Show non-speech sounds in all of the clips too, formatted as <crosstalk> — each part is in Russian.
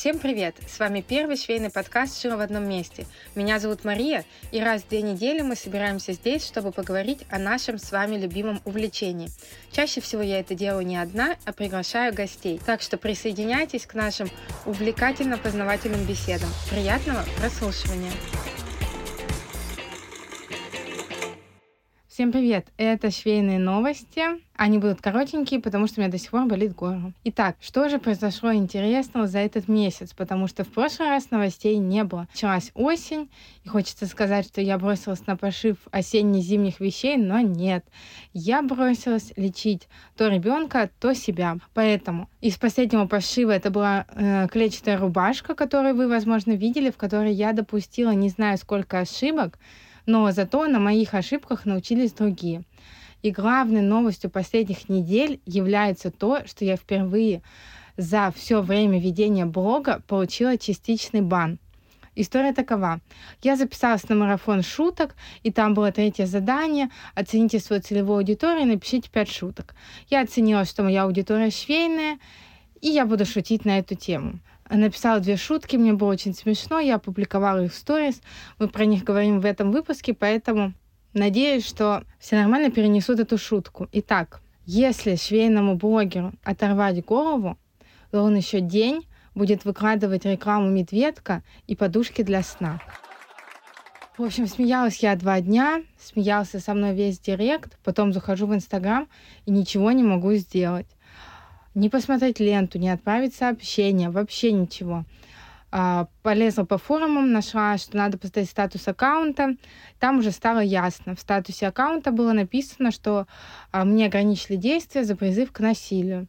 Всем привет! С вами первый швейный подкаст «Шила в одном месте». Меня зовут Мария, и раз в две недели мы собираемся здесь, чтобы поговорить о нашем с вами любимом увлечении. Чаще всего я это делаю не одна, а приглашаю гостей. Так что присоединяйтесь к нашим увлекательно-познавательным беседам. Приятного прослушивания! Всем привет! Это швейные новости. Они будут коротенькие, потому что у меня до сих пор болит горло. Итак, что же произошло интересного за этот месяц? Потому что в прошлый раз новостей не было. Началась осень, и хочется сказать, что я бросилась на пошив осенне-зимних вещей, но нет. Я бросилась лечить то ребенка, то себя. Поэтому из последнего пошива это была э, клетчатая рубашка, которую вы, возможно, видели, в которой я допустила не знаю сколько ошибок, но зато на моих ошибках научились другие. И главной новостью последних недель является то, что я впервые за все время ведения блога получила частичный бан. История такова. Я записалась на марафон шуток, и там было третье задание. Оцените свою целевую аудиторию и напишите 5 шуток. Я оценила, что моя аудитория швейная, и я буду шутить на эту тему написала две шутки, мне было очень смешно, я опубликовала их в сторис, мы про них говорим в этом выпуске, поэтому надеюсь, что все нормально перенесут эту шутку. Итак, если швейному блогеру оторвать голову, то он еще день будет выкладывать рекламу медведка и подушки для сна. В общем, смеялась я два дня, смеялся со мной весь директ, потом захожу в Инстаграм и ничего не могу сделать не посмотреть ленту, не отправить сообщение, вообще ничего. А, полезла по форумам, нашла, что надо поставить статус аккаунта. Там уже стало ясно. В статусе аккаунта было написано, что а, мне ограничили действия за призыв к насилию.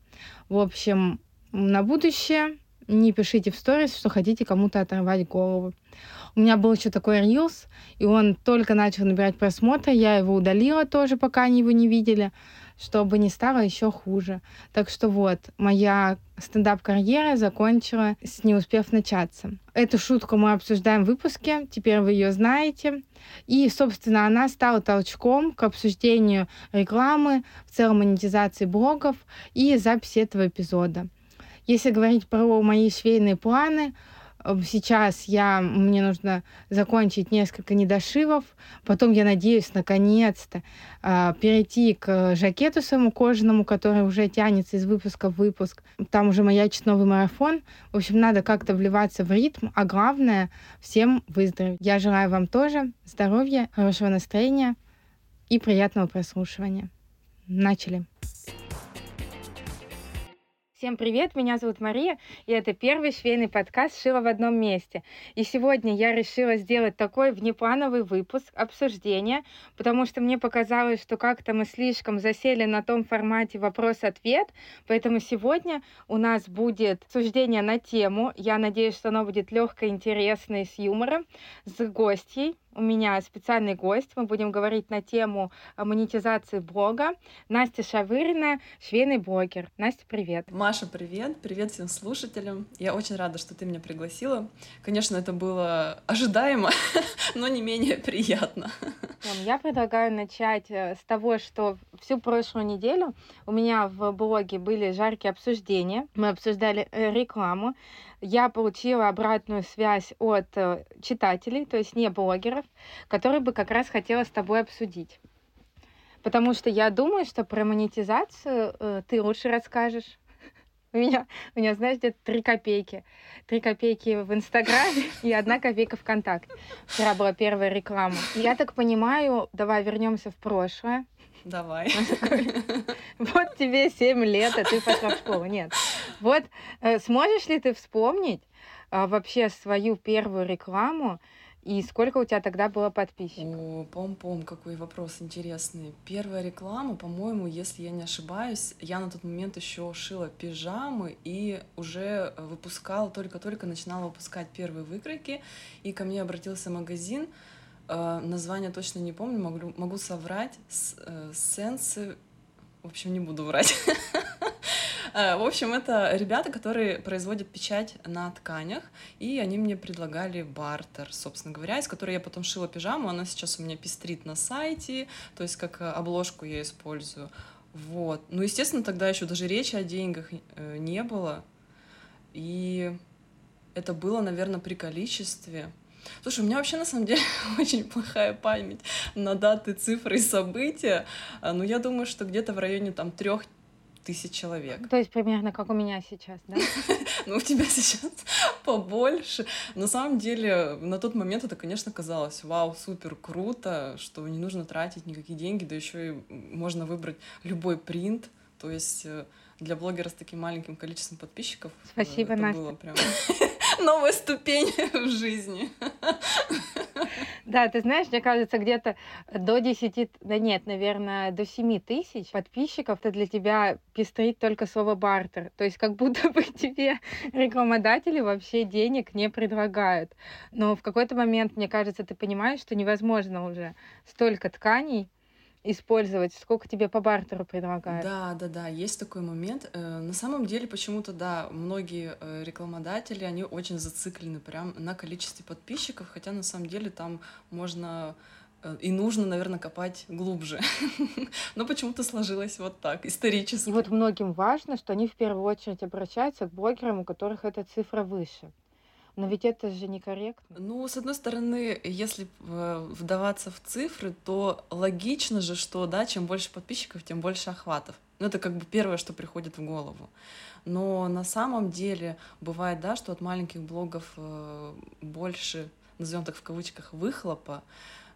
В общем, на будущее не пишите в сторис, что хотите кому-то оторвать голову. У меня был еще такой рилс, и он только начал набирать просмотры. Я его удалила тоже, пока они его не видели чтобы не стало еще хуже. Так что вот, моя стендап-карьера закончила, с не успев начаться. Эту шутку мы обсуждаем в выпуске, теперь вы ее знаете. И, собственно, она стала толчком к обсуждению рекламы, в целом монетизации блогов и записи этого эпизода. Если говорить про мои швейные планы, Сейчас я, мне нужно закончить несколько недошивов, потом я надеюсь наконец-то э, перейти к жакету своему кожаному, который уже тянется из выпуска в выпуск. Там уже маячит новый марафон. В общем, надо как-то вливаться в ритм, а главное всем выздороветь. Я желаю вам тоже здоровья, хорошего настроения и приятного прослушивания. Начали. Всем привет, меня зовут Мария, и это первый швейный подкаст «Шила в одном месте». И сегодня я решила сделать такой внеплановый выпуск обсуждения, потому что мне показалось, что как-то мы слишком засели на том формате вопрос-ответ, поэтому сегодня у нас будет суждение на тему. Я надеюсь, что оно будет легкое, интересное, с юмором, с гостьей, у меня специальный гость. Мы будем говорить на тему э, монетизации блога. Настя Шавырина, швейный блогер. Настя, привет. Маша, привет. Привет всем слушателям. Я очень рада, что ты меня пригласила. Конечно, это было ожидаемо, <laughs> но не менее приятно. Я предлагаю начать э, с того, что всю прошлую неделю у меня в блоге были жаркие обсуждения. Мы обсуждали э, рекламу я получила обратную связь от э, читателей, то есть не блогеров, которые бы как раз хотела с тобой обсудить. Потому что я думаю, что про монетизацию э, ты лучше расскажешь. У меня, у меня, знаешь, где-то три копейки. Три копейки в Инстаграме <laughs> и одна копейка ВКонтакте. Вчера была первая реклама. Я так понимаю, давай вернемся в прошлое. Давай. Вот тебе 7 лет, а ты пошла в школу. Нет. Вот э, сможешь ли ты вспомнить а, вообще свою первую рекламу, и сколько у тебя тогда было подписчиков? О, пом-пом, какой вопрос интересный. Первая реклама, по-моему, если я не ошибаюсь, я на тот момент еще шила пижамы и уже выпускала, только-только начинала выпускать первые выкройки, и ко мне обратился магазин, э, название точно не помню, могу, могу соврать, э, Сенсы, в общем, не буду врать. <laughs> Э, в общем, это ребята, которые производят печать на тканях, и они мне предлагали бартер, собственно говоря, из которой я потом шила пижаму. Она сейчас у меня пестрит на сайте, то есть как э, обложку я использую. Вот. Ну, естественно, тогда еще даже речи о деньгах э, не было. И это было, наверное, при количестве. Слушай, у меня вообще на самом деле <laughs> очень плохая память на даты, цифры и события. А, но я думаю, что где-то в районе там трех тысяч человек. То есть примерно как у меня сейчас, да? <laughs> Ну, у тебя сейчас <laughs> побольше. На самом деле, на тот момент это, конечно, казалось, вау, супер круто, что не нужно тратить никакие деньги, да еще и можно выбрать любой принт. То есть э, для блогера с таким маленьким количеством подписчиков э, Спасибо, это Настя. было прям <laughs> новая ступень в жизни. Да, ты знаешь, мне кажется, где-то до 10, да нет, наверное, до 7 тысяч подписчиков это для тебя пестрит только слово бартер. То есть как будто бы <laughs> тебе рекламодатели вообще денег не предлагают. Но в какой-то момент, мне кажется, ты понимаешь, что невозможно уже столько тканей использовать, сколько тебе по бартеру предлагают. Да, да, да, есть такой момент. Э, на самом деле, почему-то, да, многие э, рекламодатели, они очень зациклены прям на количестве подписчиков, хотя на самом деле там можно э, и нужно, наверное, копать глубже. <laughs> Но почему-то сложилось вот так, исторически. И вот многим важно, что они в первую очередь обращаются к блогерам, у которых эта цифра выше. Но ведь это же некорректно. Ну, с одной стороны, если э, вдаваться в цифры, то логично же, что, да, чем больше подписчиков, тем больше охватов. Ну, это как бы первое, что приходит в голову. Но на самом деле бывает, да, что от маленьких блогов э, больше, назовем так в кавычках, выхлопа.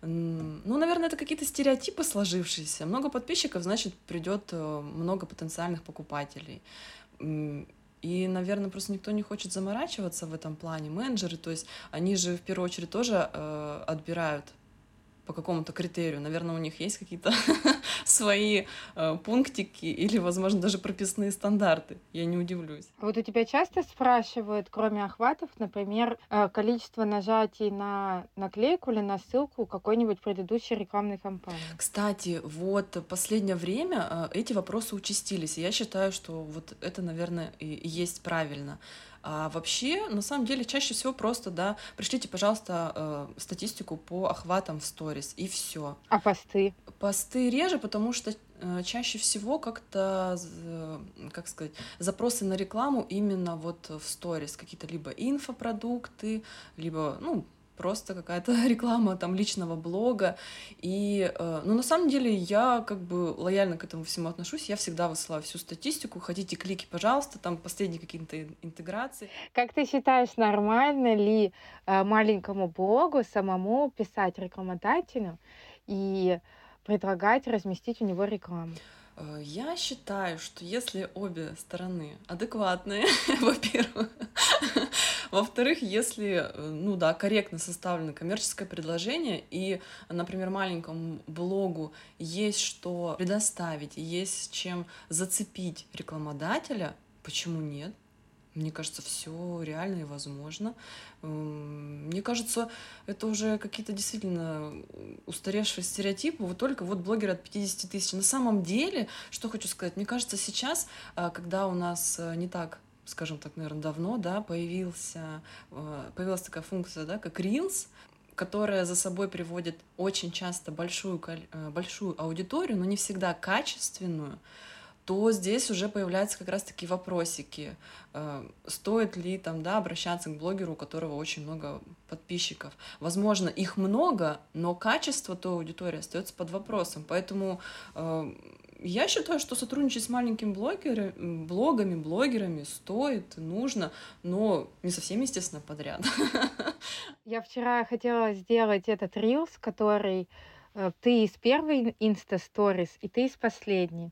Ну, наверное, это какие-то стереотипы сложившиеся. Много подписчиков, значит, придет э, много потенциальных покупателей. И, наверное, просто никто не хочет заморачиваться в этом плане. Менеджеры, то есть они же в первую очередь тоже э, отбирают по какому-то критерию. Наверное, у них есть какие-то <laughs> свои э, пунктики или, возможно, даже прописные стандарты. Я не удивлюсь. Вот у тебя часто спрашивают, кроме охватов, например, э, количество нажатий на наклейку или на ссылку какой-нибудь предыдущей рекламной кампании? Кстати, вот последнее время э, эти вопросы участились. И я считаю, что вот это, наверное, и есть правильно. А вообще, на самом деле, чаще всего просто, да, пришлите, пожалуйста, э, статистику по охватам в сторис, и все. А посты? Посты реже, потому что э, чаще всего как-то, э, как сказать, запросы на рекламу именно вот в сторис, какие-то либо инфопродукты, либо, ну, просто какая-то <laughs> реклама там личного блога. И, э, ну, на самом деле, я как бы лояльно к этому всему отношусь. Я всегда высылаю всю статистику. Хотите клики, пожалуйста, там последние какие-то интеграции. Как ты считаешь, нормально ли э, маленькому блогу самому писать рекламодателю и предлагать разместить у него рекламу? Э, я считаю, что если обе стороны адекватные, <laughs> во-первых, во-вторых, если, э, ну да, корректно составлено коммерческое предложение, и, например, маленькому блогу есть что предоставить, есть чем зацепить рекламодателя, почему нет? Мне кажется, все реально и возможно. Эм, мне кажется, это уже какие-то действительно устаревшие стереотипы. Вот только вот блогеры от 50 тысяч. На самом деле, что хочу сказать, мне кажется, сейчас, а, когда у нас э, не так скажем так, наверное, давно, да, появился, э, появилась такая функция, да, как Reels, которая за собой приводит очень часто большую, э, большую аудиторию, но не всегда качественную, то здесь уже появляются как раз-таки вопросики. Э, стоит ли там, да, обращаться к блогеру, у которого очень много подписчиков? Возможно, их много, но качество той аудитории остается под вопросом. Поэтому э, я считаю, что сотрудничать с маленькими блогерами, блогами, блогерами стоит, нужно, но не со всеми, естественно, подряд. <laughs> Я вчера хотела сделать этот рилс, который э, ты из первой инста-сторис, и ты из последней.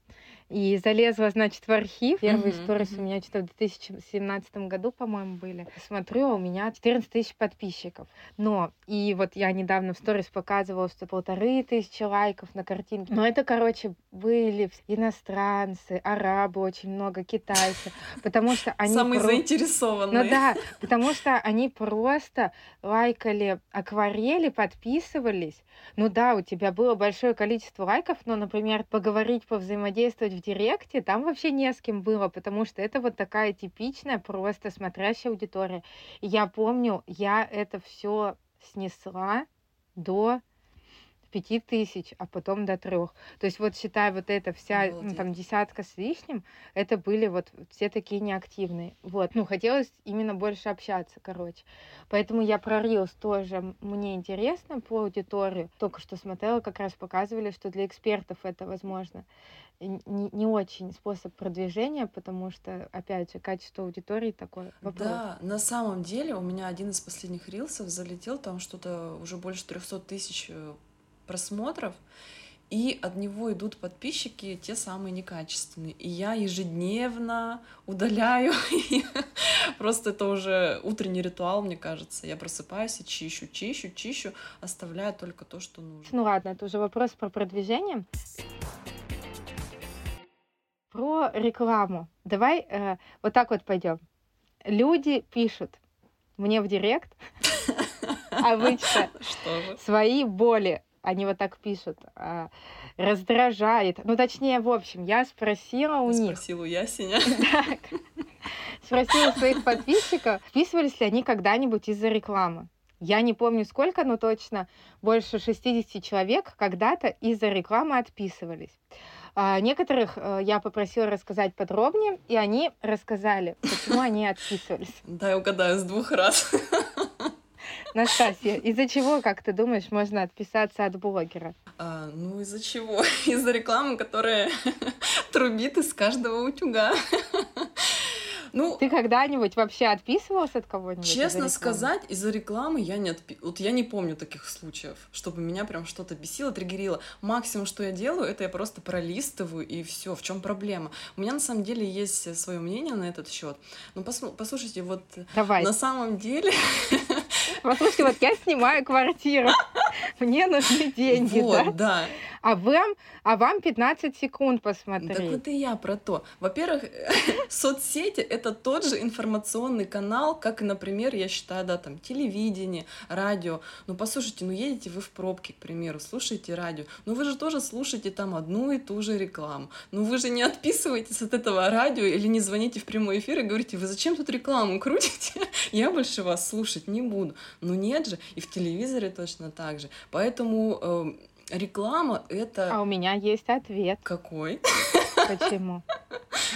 И залезла, значит, в архив. Первые mm-hmm. сторис у меня что-то в 2017 году, по-моему, были. Смотрю, а у меня 14 тысяч подписчиков. Но, и вот я недавно в сторис показывала, что полторы тысячи лайков на картинке. Но это, короче, были иностранцы, арабы очень много, китайцы. Потому что <laughs> они... Самые про... заинтересованные. Ну да, потому что они просто лайкали акварели, подписывались. Ну да, у тебя было большое количество лайков, но, например, поговорить, повзаимодействовать в Директе, там вообще не с кем было, потому что это вот такая типичная просто смотрящая аудитория. И я помню, я это все снесла до пяти тысяч, а потом до трех. То есть вот считай, вот эта вся, ну, там, десятка с лишним, это были вот все такие неактивные. Вот, ну, хотелось именно больше общаться, короче. Поэтому я про Reels тоже, мне интересно по аудиторию. Только что смотрела, как раз показывали, что для экспертов это возможно не, не очень способ продвижения, потому что, опять же, качество аудитории такое вопрос. Да, на самом деле у меня один из последних рилсов залетел, там что-то уже больше 300 тысяч э, просмотров, и от него идут подписчики, те самые некачественные. И я ежедневно удаляю. <laughs> Просто это уже утренний ритуал, мне кажется. Я просыпаюсь и чищу, чищу, чищу, оставляю только то, что нужно. Ну ладно, это уже вопрос про продвижение. Про рекламу. Давай э, вот так вот пойдем. Люди пишут мне в директ <laughs> обычно свои боли. Они вот так пишут. А, раздражает. Ну, точнее, в общем, я спросила у них. <laughs> Спросила у Ясеня. Спросила своих подписчиков, вписывались ли они когда-нибудь из-за рекламы. Я не помню сколько, но точно больше 60 человек когда-то из-за рекламы отписывались. А некоторых э, я попросила рассказать подробнее, и они рассказали, почему они отписывались. Дай угадаю, с двух раз. <laughs> Настасья, из-за чего, как ты думаешь, можно отписаться от блогера? А, ну, из-за чего? <laughs> Из-за рекламы, которая <laughs> трубит из каждого утюга. <laughs> Ну, ты когда-нибудь вообще отписывался от кого-нибудь? Честно из сказать, из-за рекламы я не отпи... Вот я не помню таких случаев, чтобы меня прям что-то бесило, триггерило. Максимум, что я делаю, это я просто пролистываю и все. В чем проблема? У меня на самом деле есть свое мнение на этот счет. Ну, пос... послушайте, вот Давай. на самом деле Послушайте, вот я снимаю квартиру, <laughs> мне нужны деньги, вот, да? да. А вам, а вам 15 секунд посмотреть. Так вот и я про то. Во-первых, <laughs> соцсети — это тот же информационный канал, как, например, я считаю, да, там, телевидение, радио. Ну, послушайте, ну, едете вы в пробке, к примеру, слушаете радио, ну, вы же тоже слушаете там одну и ту же рекламу. Ну, вы же не отписываетесь от этого радио или не звоните в прямой эфир и говорите, вы зачем тут рекламу крутите? <laughs> Я больше вас слушать не буду. Ну, нет же, и в телевизоре точно так же. Поэтому э, реклама это... А у меня есть ответ. Какой? Почему?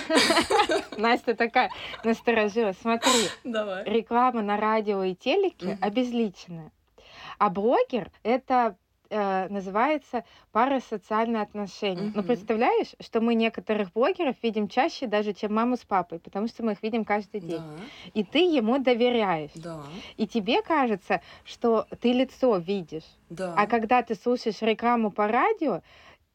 <laughs> Настя такая насторожилась. Смотри, Давай. реклама на радио и телеке угу. обезличенная. А блогер — это э, называется парасоциальные отношения. Mm-hmm. Но представляешь, что мы некоторых блогеров видим чаще даже, чем маму с папой, потому что мы их видим каждый день. Да. И ты ему доверяешь. Да. И тебе кажется, что ты лицо видишь. Да. А когда ты слушаешь рекламу по радио,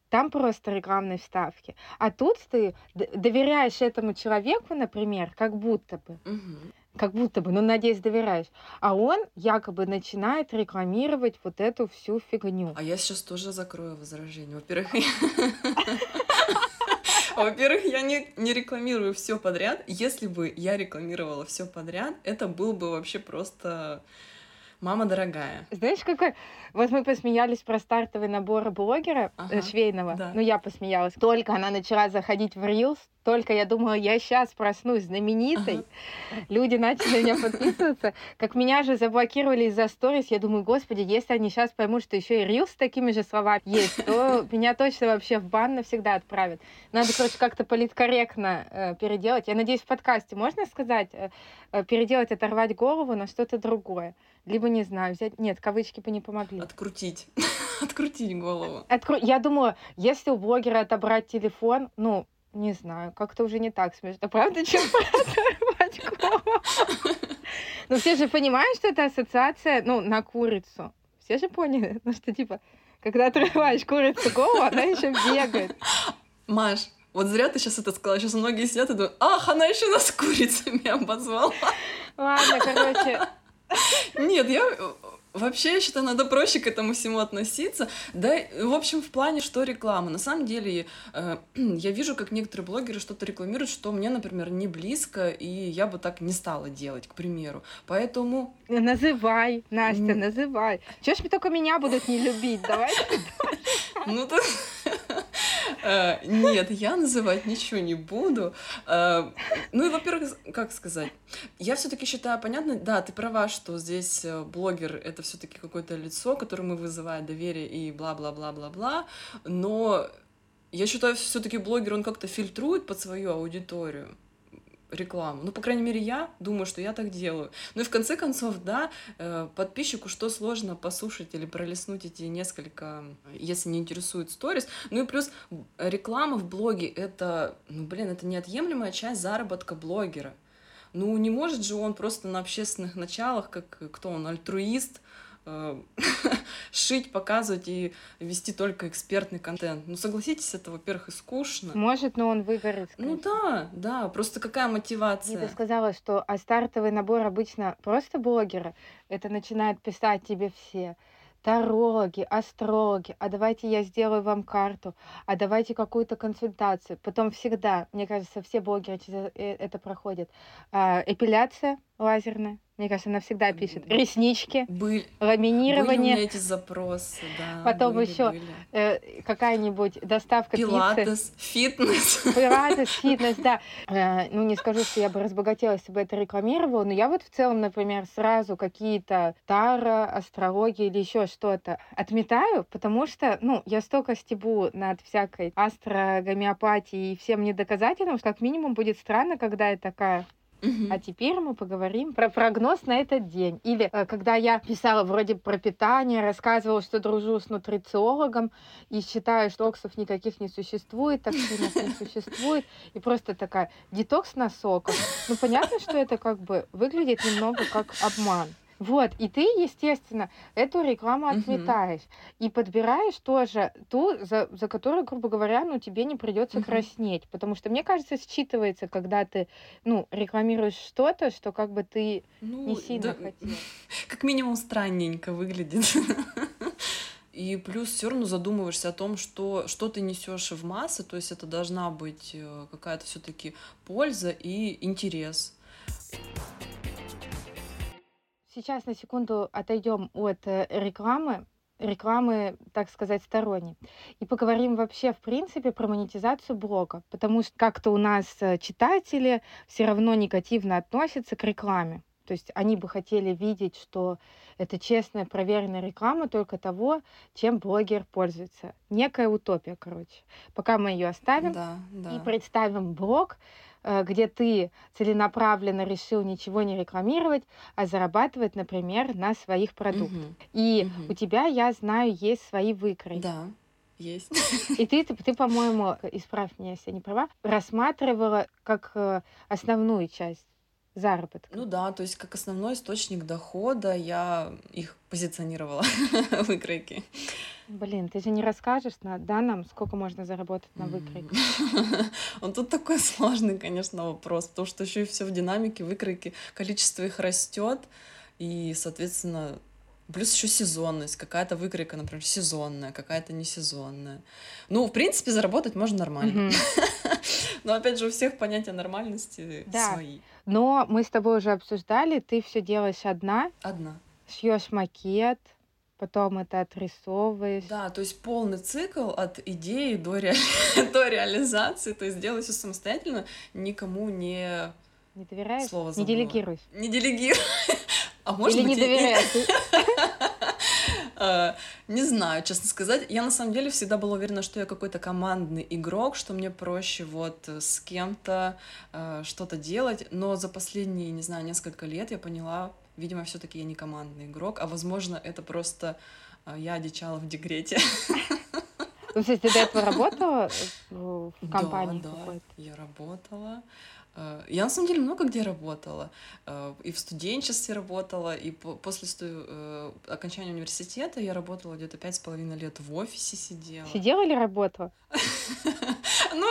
там просто рекламные вставки. А тут ты доверяешь этому человеку, например, как будто бы. Угу как будто бы, ну, надеюсь, доверяешь. А он якобы начинает рекламировать вот эту всю фигню. А я сейчас тоже закрою возражение. Во-первых, <laughs> во-первых, я не, не рекламирую все подряд. Если бы я рекламировала все подряд, это был бы вообще просто Мама дорогая. Знаешь, какой... Вот мы посмеялись про стартовый набор блогера э, ага, швейного. Да. Ну, я посмеялась. Только она начала заходить в Reels, только я думала, я сейчас проснусь знаменитой. Ага. Люди начали меня подписываться. Как меня же заблокировали из-за сторис, я думаю, господи, если они сейчас поймут, что еще и Reels с такими же словами есть, то <laughs> меня точно вообще в бан навсегда отправят. Надо, короче, как-то политкорректно э, переделать. Я надеюсь, в подкасте можно сказать, э, э переделать, оторвать голову на что-то другое либо, не знаю, взять... Нет, кавычки бы не помогли. Открутить. <laughs> Открутить голову. Откру... Я думаю, если у блогера отобрать телефон, ну, не знаю, как-то уже не так смешно, правда, <laughs> чем оторвать голову. Ну, все же понимают, что это ассоциация, ну, на курицу. Все же поняли, ну, что, типа, когда отрываешь курицу голову, она еще бегает. Маш, вот зря ты сейчас это сказала. Сейчас многие сидят и думают, ах, она еще нас курицами обозвала. Ладно, короче, нет, я Вообще, я считаю, надо проще к этому всему относиться. Да, в общем, в плане, что реклама. На самом деле, э, <clears throat> я вижу, как некоторые блогеры что-то рекламируют, что мне, например, не близко, и я бы так не стала делать, к примеру. Поэтому... Называй, Настя, называй. Чего ж только меня будут не любить? Давай. <laughs> Ну, то... <laughs> Э, нет, я называть ничего не буду. Э, ну и, во-первых, как сказать, я все-таки считаю, понятно, да, ты права, что здесь э, блогер — это все-таки какое-то лицо, которому вызывает доверие и бла-бла-бла-бла-бла, но я считаю, все-таки блогер, он как-то фильтрует под свою аудиторию рекламу. Ну, по крайней мере, я думаю, что я так делаю. Ну и в конце концов, да, э, подписчику что сложно послушать или пролистнуть эти несколько, если не интересует сторис. Ну и плюс реклама в блоге — это, ну, блин, это неотъемлемая часть заработка блогера. Ну, не может же он просто на общественных началах, как кто он, альтруист, <laughs> шить, показывать и вести только экспертный контент. Ну, согласитесь, это, во-первых, и скучно. Может, но он выгорит. Ну да, да, просто какая мотивация? Я сказала, что а стартовый набор обычно просто блогера, это начинает писать тебе все тарологи, астрологи, а давайте я сделаю вам карту, а давайте какую-то консультацию. Потом всегда, мне кажется, все блогеры через э, это проходят. А, эпиляция лазерная, мне кажется, она всегда пишет. Реснички, Были, ламинирование. Были у меня эти запросы, да. Потом были, еще э, какая-нибудь доставка Пилатес, пиццы. фитнес. Пилатес, фитнес, да. <laughs> Э, ну, не скажу, что я бы разбогатела, если бы это рекламировала, но я вот в целом, например, сразу какие-то тара, астрологии или еще что-то отметаю, потому что, ну, я столько стебу над всякой астрогомеопатией и всем недоказательным, что как минимум будет странно, когда я такая, а теперь мы поговорим про прогноз на этот день. Или э, когда я писала вроде про питание, рассказывала, что дружу с нутрициологом и считаю, что токсов никаких не существует, токсинов не существует, и просто такая детокс на соках. Ну, понятно, что это как бы выглядит немного как обман. Вот, и ты, естественно, эту рекламу отметаешь и подбираешь тоже ту, за, за которую, грубо говоря, ну, тебе не придется Мгм. краснеть. Потому что, мне кажется, считывается, когда ты, ну, рекламируешь что-то, что как бы ты Ну, не сильно да, хотел. <laughs> как минимум странненько выглядит. <laughs> И плюс все равно задумываешься о том, что, что ты несешь в массы, то есть это должна быть э, какая-то все-таки польза и интерес. Сейчас на секунду отойдем от э, рекламы, рекламы, так сказать, сторонней, и поговорим вообще, в принципе, про монетизацию блога, потому что как-то у нас э, читатели все равно негативно относятся к рекламе. То есть они бы хотели видеть, что это честная, проверенная реклама только того, чем блогер пользуется. Некая утопия, короче. Пока мы ее оставим Да, и да. представим блог, где ты целенаправленно решил ничего не рекламировать, а зарабатывать, например, на своих продуктах. Мгм, И у мгм. тебя, я знаю, есть свои выкройки. Да, есть. <laughs> И ты, ты, ты, по-моему, исправь меня, если я не права, рассматривала как э, основную часть заработка. Ну да, то есть как основной источник дохода я их позиционировала, <laughs> выкройки. Блин, ты же не расскажешь, на, да, нам, сколько можно заработать на выкройке? <laughs> Он тут такой сложный, конечно, вопрос, потому что еще и все в динамике выкройки, количество их растет, и, соответственно, плюс еще сезонность, какая-то выкройка, например, сезонная, какая-то не сезонная. Ну, в принципе, заработать можно нормально. <laughs> Но опять же, у всех понятия нормальности свои. Но мы с тобой уже обсуждали, ты все делаешь одна, Одна. шьешь макет, потом это отрисовываешь. Да, то есть полный цикл от идеи до, ре- <laughs> до реализации, то есть делай все самостоятельно, никому не Не доверяешь? слово не забыла. делегируешь? Не делегируй. <laughs> А может Или быть, не доверяешь? <laughs> Э, Не знаю, честно сказать. Я на самом деле всегда была уверена, что я какой-то командный игрок, что мне проще вот э, с кем-то э, что-то делать. Но за последние, не знаю, несколько лет я поняла, видимо, все-таки я не командный игрок, а возможно, это просто я одичала в декрете. Ну, то есть ты до этого работала в Да, компании да, какой-то? я работала. Э, Я на самом деле много где работала. Э, И в студенчестве работала, и по- после сту- э, окончания университета я работала где-то пять с половиной лет в офисе сидела. Сидела или работала? <laughs> Ну,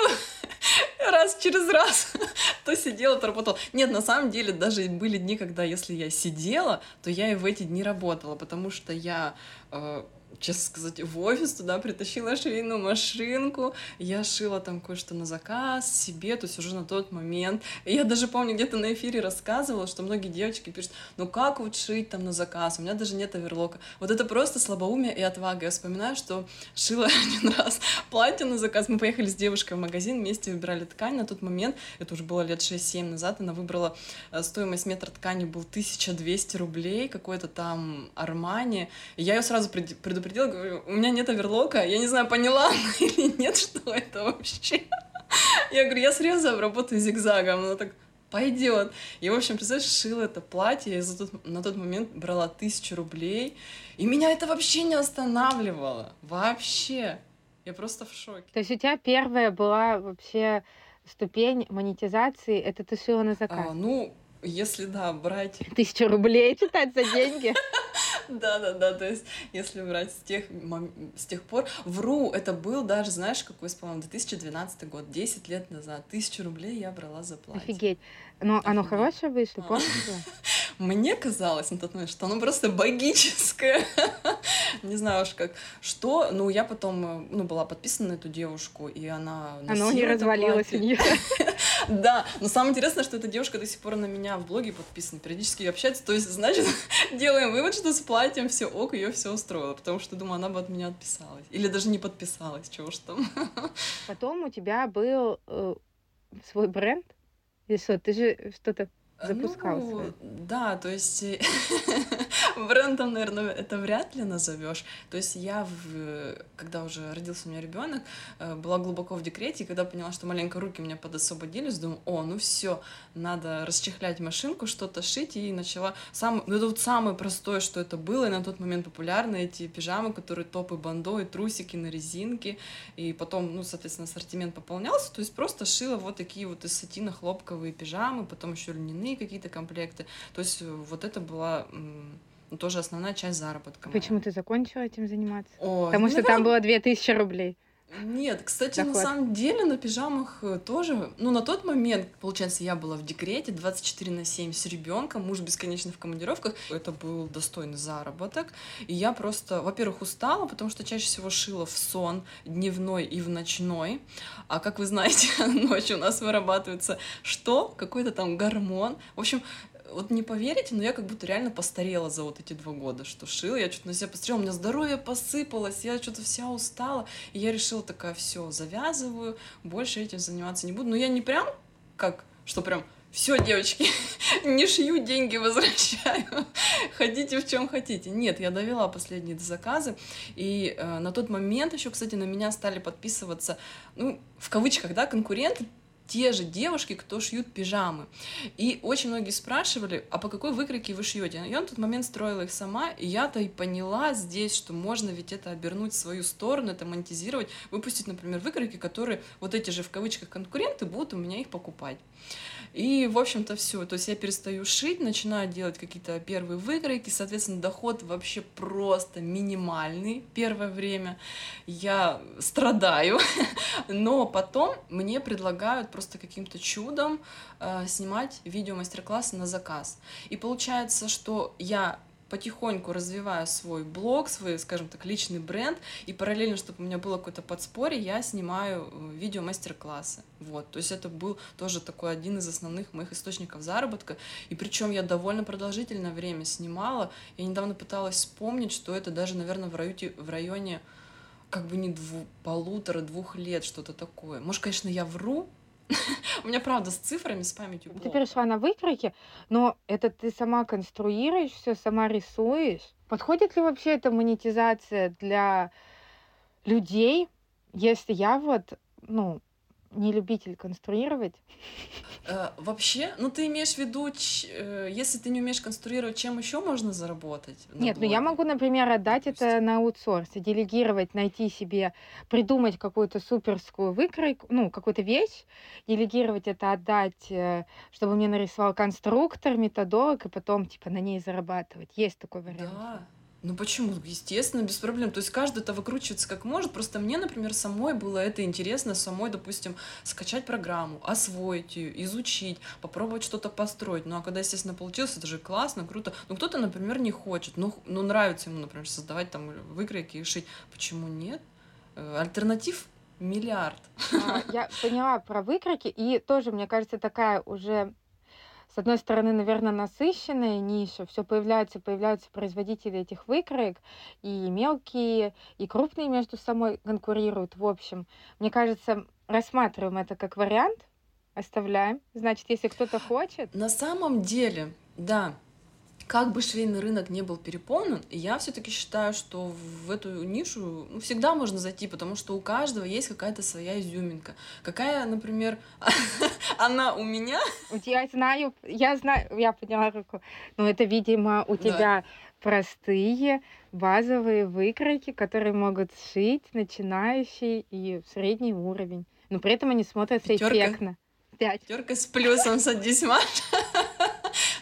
раз через раз <laughs> то сидела, то работала. Нет, на самом деле даже были дни, когда если я сидела, то я и в эти дни работала, потому что я честно сказать, в офис туда притащила швейную машинку, я шила там кое-что на заказ себе, то есть уже на тот момент. И я даже помню, где-то на эфире рассказывала, что многие девочки пишут, ну как вот шить там на заказ, у меня даже нет оверлока. Вот это просто слабоумие и отвага. Я вспоминаю, что шила <laughs> один раз платье на заказ, мы поехали с девушкой в магазин, вместе выбирали ткань, на тот момент, это уже было лет 6-7 назад, она выбрала, э, стоимость метра ткани был 1200 рублей, какой-то там Армани, я ее сразу предупредила, предупредила, говорю, у меня нет оверлока, я не знаю, поняла она <laughs> или нет, что это вообще. Я говорю, я срезаю, работаю зигзагом. Она так, пойдет. И, в общем, представляешь, шила это платье, я за тот, на тот момент брала тысячу рублей, и меня это вообще не останавливало. Вообще. Я просто в шоке. То есть у тебя первая была вообще ступень монетизации, это ты шила на заказ? А, ну, если, да, брать... Тысячу рублей читать за деньги? Да, да, да, то есть, если брать с тех, с тех пор, вру, это был даже, знаешь, какой, по-моему, 2012 год, 10 лет назад, тысячу рублей я брала за платье. Офигеть. Но Офигеть. оно хорошее вышло, а. помнишь? Мне казалось на тот момент, что оно просто богическое. <laughs> Не знаю уж как. Что, ну, я потом, э, ну, была подписана на эту девушку, и она Оно не развалилось у нее. <laughs> Да, но самое интересное, что эта девушка до сих пор на меня в блоге подписана, периодически общается, то есть, значит, <laughs> делаем вывод, что с платьем все ок, ее все устроило, потому что, думаю, она бы от меня отписалась. Или даже не подписалась, чего ж там. Потом у тебя был э, свой бренд? Или что, ты же что-то запускался. Ну, да, то есть <laughs> брендом, наверное, это вряд ли назовешь. То есть я, в, когда уже родился у меня ребенок, э, была глубоко в декрете, и когда поняла, что маленько руки у меня подосвободились, думаю, о, ну все, надо расчехлять машинку, что-то шить, и начала... Сам... Ну, это вот самое простое, что это было, и на тот момент популярно эти пижамы, которые топы бандо, и трусики на резинке, и потом, ну, соответственно, ассортимент пополнялся, то есть просто шила вот такие вот из сатина хлопковые пижамы, потом еще льняные какие-то комплекты, то есть вот это была ну, тоже основная часть заработка. Почему моя. ты закончила этим заниматься? О, Потому что наверное... там было 2000 рублей. Нет, кстати, Доход. на самом деле на пижамах э, тоже, ну, на тот момент, получается, я была в декрете 24 на 7 с ребенком, муж бесконечно в командировках, это был достойный заработок, и я просто, во-первых, устала, потому что чаще всего шила в сон, дневной и в ночной, а как вы знаете, <laughs> ночью у нас вырабатывается что? Какой-то там гормон, в общем, вот не поверите, но я как будто реально постарела за вот эти два года, что шила. Я что-то на себя посмотрела, у меня здоровье посыпалось, я что-то вся устала. И я решила такая, все, завязываю, больше этим заниматься не буду. Но я не прям как, что прям все, девочки, <laughs> не шью, деньги возвращаю, <laughs> ходите в чем хотите. Нет, я довела последние заказы, и э, на тот момент еще, кстати, на меня стали подписываться, ну, в кавычках, да, конкуренты, те же девушки, кто шьют пижамы. И очень многие спрашивали, а по какой выкройке вы шьете? Я на тот момент строила их сама, и я-то и поняла здесь, что можно ведь это обернуть в свою сторону, это монетизировать, выпустить, например, выкройки, которые вот эти же в кавычках конкуренты будут у меня их покупать. И, в общем-то, все. То есть я перестаю шить, начинаю делать какие-то первые выкройки, соответственно, доход вообще просто минимальный первое время. Я страдаю, <laughs> но потом мне предлагают просто каким-то чудом э, снимать видео мастер-классы на заказ. И получается, что я потихоньку развиваю свой блог, свой, скажем так, личный бренд, и параллельно, чтобы у меня было какое-то подспорье, я снимаю э, видео мастер-классы. Вот, то есть это был тоже такой один из основных моих источников заработка, и причем я довольно продолжительное время снимала. Я недавно пыталась вспомнить, что это даже, наверное, в районе, в районе как бы не дву, полутора-двух лет, что-то такое. Может, конечно, я вру, у меня правда с цифрами, с памятью Ты перешла на выкройки, но это ты сама конструируешь все, сама рисуешь. Подходит ли вообще эта монетизация для людей, если я вот, ну, не любитель конструировать. Э, вообще, ну ты имеешь в виду, э, если ты не умеешь конструировать, чем еще можно заработать? Нет, ну я могу, например, отдать это на аутсорс, делегировать, найти себе, придумать какую-то суперскую выкройку, ну, какую-то вещь, делегировать это, отдать, э, чтобы мне нарисовал конструктор, методолог, и потом, типа, на ней зарабатывать. Есть такой вариант. Да, Ну почему? Естественно, без проблем. То есть каждый это выкручивается как может. Просто мне, например, самой было это интересно, самой, допустим, скачать программу, освоить ее, изучить, попробовать что-то построить. Ну а когда, естественно, получилось, это же классно, круто. Ну кто-то, например, не хочет. Ну, ну нравится ему, например, создавать там выкройки и шить. Почему нет? Э, альтернатив миллиард. А, я поняла про выкройки, и тоже, мне кажется, такая уже с одной стороны, наверное, насыщенная ниша, все появляются, появляются производители этих выкроек, и мелкие, и крупные между собой конкурируют. В общем, мне кажется, рассматриваем это как вариант, оставляем. Значит, если кто-то хочет. На самом деле, да, как бы швейный рынок не был переполнен, я все-таки считаю, что в эту нишу ну, всегда можно зайти, потому что у каждого есть какая-то своя изюминка. Какая, например, <laughs> она у меня. Я знаю, я знаю, я подняла руку. Но это, видимо, у тебя простые базовые выкройки, которые могут шить начинающий и средний уровень. Но при этом они смотрятся Пятерка. эффектно. Пять. Пятерка с плюсом, садись, Маша.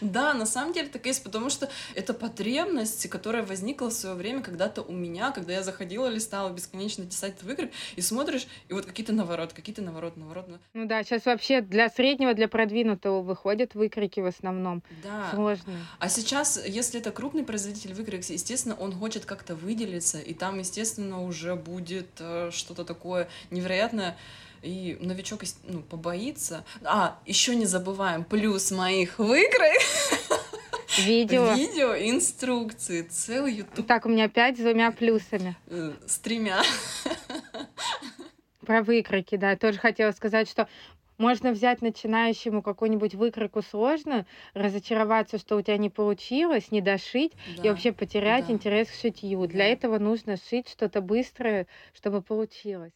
Да, на самом деле так и есть, потому что это потребность, которая возникла в свое время когда-то у меня, когда я заходила, листала бесконечно писать в игры, и смотришь, и вот какие-то наворот, какие-то наворот, наворот. Ну да, сейчас вообще для среднего, для продвинутого выходят выкрики в основном. Да. Сложные. А сейчас, если это крупный производитель выкройок, естественно, он хочет как-то выделиться, и там, естественно, уже будет э, что-то такое невероятное и новичок ну, побоится. А, еще не забываем, плюс моих выкроек. Видео. Видео, инструкции, целый YouTube. Так, у меня опять с двумя плюсами. Э, с тремя. Про выкройки, да. Тоже хотела сказать, что можно взять начинающему какую-нибудь выкройку сложную, разочароваться, что у тебя не получилось, не дошить да, и вообще потерять да. интерес к шитью. Да. Для этого нужно шить что-то быстрое, чтобы получилось.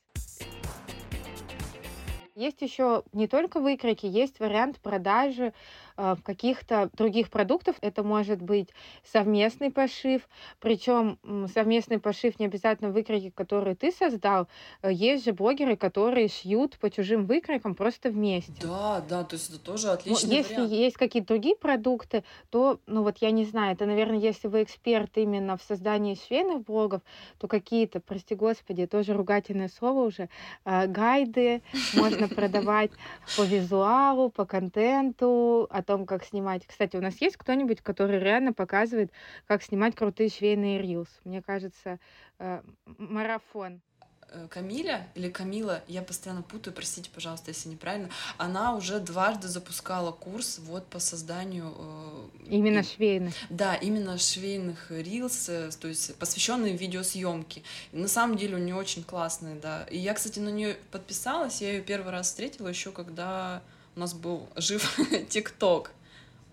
Есть еще не только выкройки, есть вариант продажи э, каких-то других продуктов. Это может быть совместный пошив, причем совместный пошив не обязательно выкройки, которые ты создал. Э, есть же блогеры, которые шьют по чужим выкройкам просто вместе. Да, да, то есть это тоже отличный Если вариант. есть какие-то другие продукты, то, ну вот я не знаю, это, наверное, если вы эксперт именно в создании швейных блогов, то какие-то, прости господи, тоже ругательное слово уже, э, гайды можно можно продавать <laughs> по визуалу, по контенту, о том, как снимать. Кстати, у нас есть кто-нибудь, который реально показывает, как снимать крутые швейные рилс? Мне кажется, э, марафон. Э, Камиля или Камила, я постоянно путаю, простите, пожалуйста, если неправильно, она уже дважды запускала курс вот по созданию... Э, именно и, швейных. Да, именно швейных рилс, э, то есть посвященные видеосъемке. на самом деле у нее очень классные, да. И я, кстати, на нее подписалась, я ее первый раз встретила еще, когда у нас был жив <laughs> ТикТок.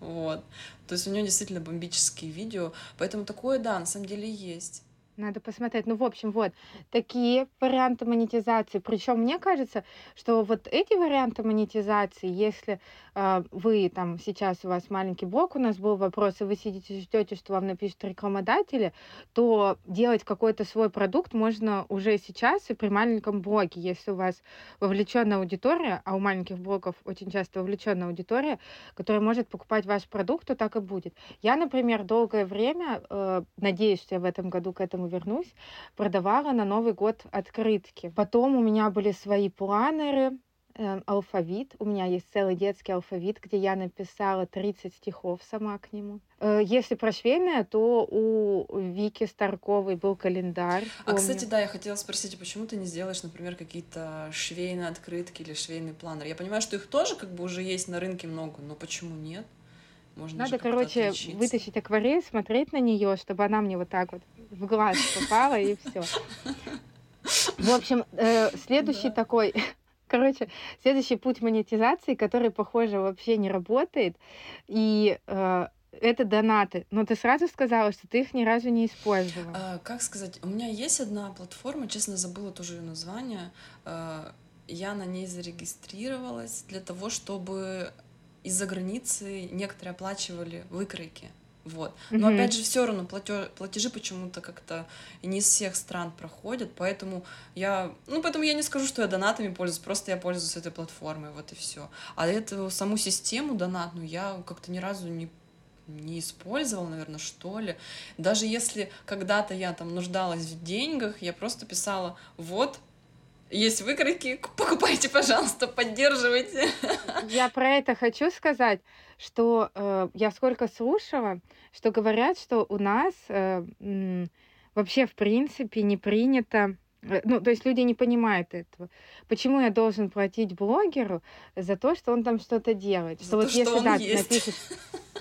Вот. То есть у нее действительно бомбические видео. Поэтому такое, да, на самом деле есть. Надо посмотреть. Ну, в общем, вот такие варианты монетизации. Причем мне кажется, что вот эти варианты монетизации, если э, вы там сейчас у вас маленький блок, у нас был вопрос, и вы сидите ждете, что вам напишут рекламодатели, то делать какой-то свой продукт можно уже сейчас и при маленьком блоке, если у вас вовлеченная аудитория, а у маленьких блоков очень часто вовлеченная аудитория, которая может покупать ваш продукт, то так и будет. Я, например, долгое время, э, надеюсь, что я в этом году к этому этому вернусь, продавала на Новый год открытки. Потом у меня были свои планеры, э, алфавит. У меня есть целый детский алфавит, где я написала 30 стихов сама к нему. Э, если про швейное, то у Вики Старковой был календарь. А, помню. кстати, да, я хотела спросить, а почему ты не сделаешь, например, какие-то швейные открытки или швейный планер? Я понимаю, что их тоже как бы уже есть на рынке много, но почему нет? Можно Надо, короче, отличиться. вытащить акварель, смотреть на нее, чтобы она мне вот так вот в глаз попала, и все. В общем, э, следующий да. такой, <laughs> короче, следующий путь монетизации, который, похоже, вообще не работает, и э, это донаты. Но ты сразу сказала, что ты их ни разу не использовала. А, как сказать? У меня есть одна платформа, честно забыла тоже ее название. А, я на ней зарегистрировалась для того, чтобы из-за границы некоторые оплачивали выкройки. Вот. Но mm-hmm. опять же, все равно платеж, платежи почему-то как-то не из всех стран проходят, поэтому я, ну, поэтому я не скажу, что я донатами пользуюсь, просто я пользуюсь этой платформой, вот и все. А эту саму систему донатную я как-то ни разу не не использовал, наверное, что ли. Даже если когда-то я там нуждалась в деньгах, я просто писала, вот, есть выкройки, покупайте, пожалуйста, поддерживайте. Я про это хочу сказать, что э, я сколько слушала, что говорят, что у нас э, вообще в принципе не принято ну, то есть люди не понимают этого. Почему я должен платить блогеру за то, что он там что-то делает? За что то, вот если что да, есть. напишешь,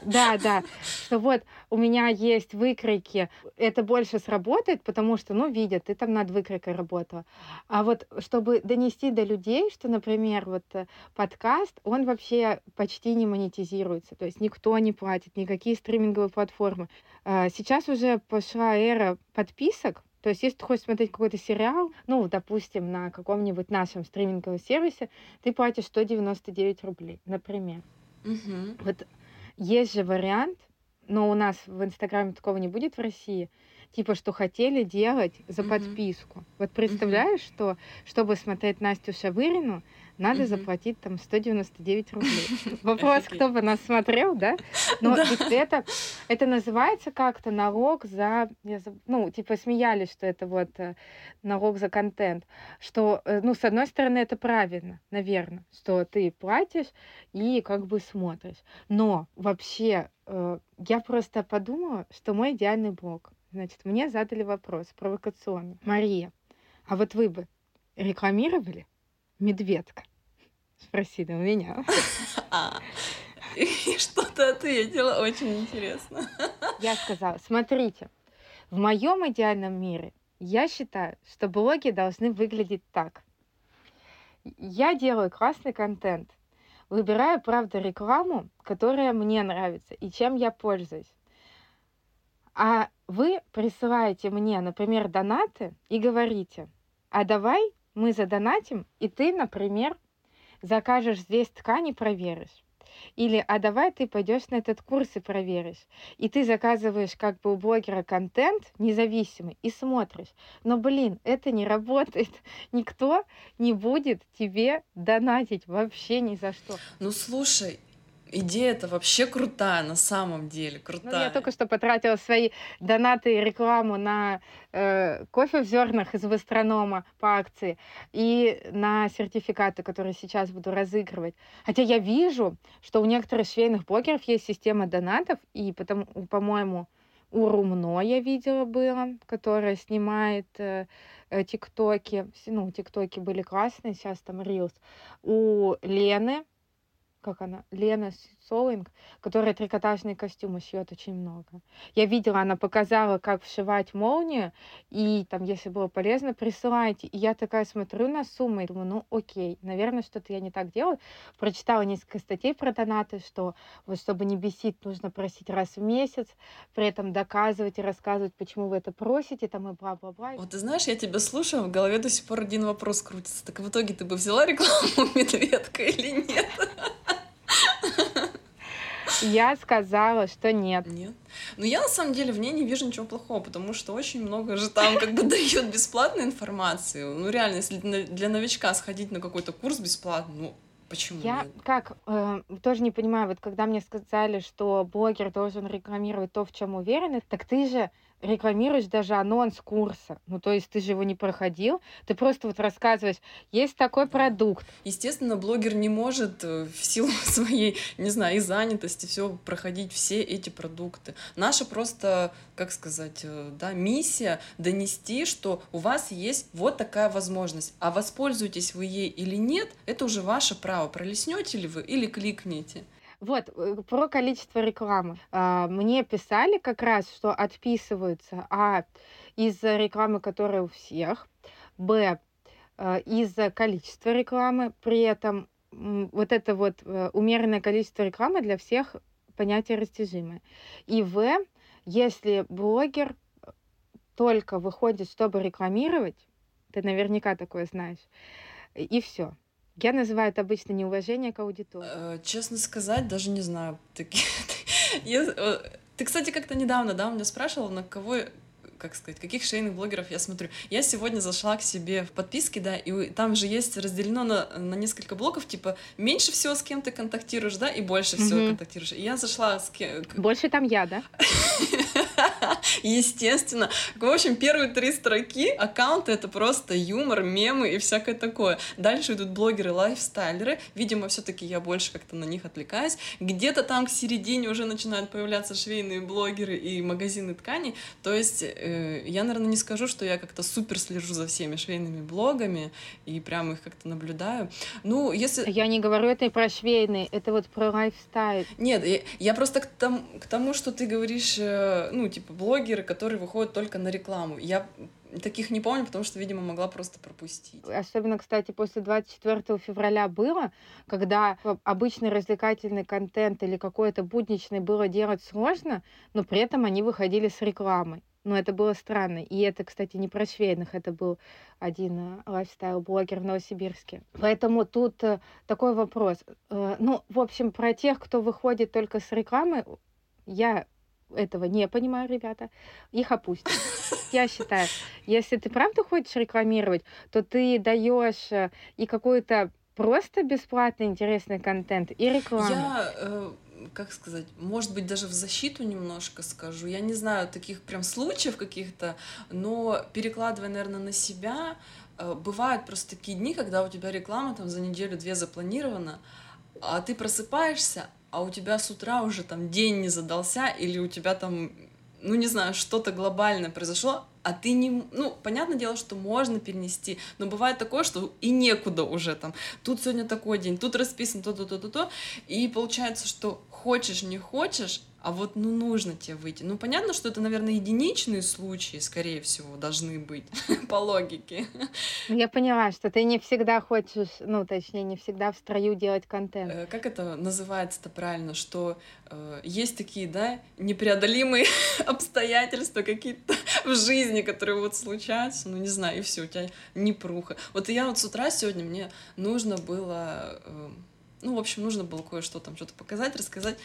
да, да, что вот у меня есть выкройки, это больше сработает, потому что, ну, видят, ты там над выкройкой работала. А вот чтобы донести до людей, что, например, вот э, подкаст, он вообще почти не монетизируется, то есть никто не платит, никакие стриминговые платформы. А, сейчас уже пошла эра подписок, то есть, если ты хочешь смотреть какой-то сериал, ну, допустим, на каком-нибудь нашем стриминговом сервисе, ты платишь 199 рублей, например. Угу. Вот есть же вариант, но у нас в Инстаграме такого не будет в России, типа, что хотели делать за угу. подписку. Вот представляешь, угу. что, чтобы смотреть Настю Шавырину, надо заплатить там 199 рублей. <laughs> Вопрос, кто бы нас смотрел, да? Но ведь это, это называется как-то налог за, ну, типа смеялись, что это вот э, налог за контент. Что, э, ну, с одной стороны, это правильно, наверное, что ты платишь и как бы смотришь. Но вообще, э, я просто подумала, что мой идеальный блог. Значит, мне задали вопрос провокационный. Мария, а вот вы бы рекламировали медведка? Спросили у меня. <laughs> А, и <laughs> что ты ответила? Очень интересно. <laughs> Я сказала, смотрите, в моем идеальном мире я считаю, что блоги должны выглядеть так. Я делаю классный контент, выбираю, правда, рекламу, которая мне нравится и чем я пользуюсь. А вы присылаете мне, например, донаты и говорите, а давай мы задонатим, и ты, например, закажешь здесь ткани, проверишь. Или, а давай ты пойдешь на этот курс и проверишь. И ты заказываешь как бы у блогера контент независимый и смотришь. Но, блин, это не работает. <laughs> Никто не будет тебе донатить вообще ни за что. Ну, слушай, Идея это вообще крутая, на самом деле, крутая. Ну, я только что потратила свои донаты и рекламу на э, кофе в зернах из Вастронома по акции и на сертификаты, которые сейчас буду разыгрывать. Хотя я вижу, что у некоторых швейных блогеров есть система донатов, и потому, по-моему, у Румно я видела было, которая снимает э, э, тиктоки. Ну, тиктоки были классные, сейчас там рилс. У Лены как она, Лена Солинг, которая трикотажные костюмы шьет очень много. Я видела, она показала, как вшивать молнию, и там, если было полезно, присылайте. И я такая смотрю на суммы и думаю, ну окей, наверное, что-то я не так делаю. Прочитала несколько статей про донаты, что вот чтобы не бесить, нужно просить раз в месяц, при этом доказывать и рассказывать, почему вы это просите, там и бла-бла-бла. Вот ты знаешь, я тебя слушаю, в голове до сих пор один вопрос крутится. Так в итоге ты бы взяла рекламу <laughs> медведка или нет? Я сказала, что нет. Нет. Но я на самом деле в ней не вижу ничего плохого, потому что очень много же там как бы <laughs> дают бесплатной информации. Ну реально, если для новичка сходить на какой-то курс бесплатно, ну Почему? Я нет? как э, тоже не понимаю, вот когда мне сказали, что блогер должен рекламировать то, в чем уверен, так ты же рекламируешь даже анонс курса. Ну, то есть ты же его не проходил, ты просто вот рассказываешь, есть такой продукт. Естественно, блогер не может э, в силу <laughs> своей, не знаю, и занятости все проходить все эти продукты. Наша просто, как сказать, э, да, миссия донести, что у вас есть вот такая возможность, а воспользуетесь вы ей или нет, это уже ваше право, пролеснете ли вы или кликните. Вот, э, про количество рекламы. А, мне писали как раз, что отписываются, а из-за рекламы, которая у всех, б, э, из-за количества рекламы, при этом вот это вот э, умеренное количество рекламы для всех понятие растяжимое. И в, если блогер только выходит, чтобы рекламировать, ты наверняка такое знаешь, и все. Я называю это обычно неуважение к аудитории. Э, честно сказать, даже не знаю. Ты, <laughs> э, ты, кстати, как-то недавно, да, у меня спрашивал, на кого как сказать, каких швейных блогеров я смотрю. Я сегодня зашла к себе в подписки, да, и там же есть разделено на, на несколько блоков, типа меньше всего с кем ты контактируешь, да, и больше всего mm-hmm. контактируешь. И я зашла с кем... Больше там я, да? <laughs> Естественно. В общем, первые три строки аккаунта — это просто юмор, мемы и всякое такое. Дальше идут блогеры, лайфстайлеры. Видимо, все таки я больше как-то на них отвлекаюсь. Где-то там к середине уже начинают появляться швейные блогеры и магазины тканей. То есть э, я, наверное, не скажу, что я как-то супер слежу за всеми швейными блогами и прям их как-то наблюдаю. Ну, если... Я не говорю это про швейные, это вот про лайфстайл. Нет, я, я просто к, тому, к тому, что ты говоришь, э, ну, типа, блогеры, которые выходят только на рекламу. Я таких не помню, потому что, видимо, могла просто пропустить. Особенно, кстати, после 24 февраля было, когда обычный развлекательный контент или какой-то будничный было делать сложно, но при этом они выходили с рекламой. Но это было странно. И это, кстати, не про швейных, это был один э, лайфстайл-блогер в Новосибирске. Поэтому тут э, такой вопрос. Э, ну, в общем, про тех, кто выходит только с рекламы, я этого не понимаю, ребята, их опустим. <laughs> Я считаю, если ты правда хочешь рекламировать, то ты даешь э, и какой-то просто бесплатный интересный контент, и рекламу. Я, э, как сказать, может быть, даже в защиту немножко скажу. Я не знаю таких прям случаев каких-то, но перекладывая, наверное, на себя, э, бывают просто такие дни, когда у тебя реклама там за неделю-две запланирована, а ты просыпаешься, а у тебя с утра уже там день не задался, или у тебя там, ну не знаю, что-то глобальное произошло, а ты не... Ну, понятное дело, что можно перенести, но бывает такое, что и некуда уже там. Тут сегодня такой день, тут расписан то-то-то-то-то, и получается, что хочешь, не хочешь, а вот ну нужно тебе выйти. Ну понятно, что это, наверное, единичные случаи, скорее всего, должны быть <laughs> по логике. Ну, я поняла, что ты не всегда хочешь, ну точнее, не всегда в строю делать контент. Э, как это называется-то правильно, что э, есть такие, да, непреодолимые <laughs> обстоятельства какие-то <laughs> в жизни, которые вот случаются, ну не знаю, и все, у тебя непруха. Вот я вот с утра сегодня мне нужно было, э, ну в общем, нужно было кое-что там что-то показать, рассказать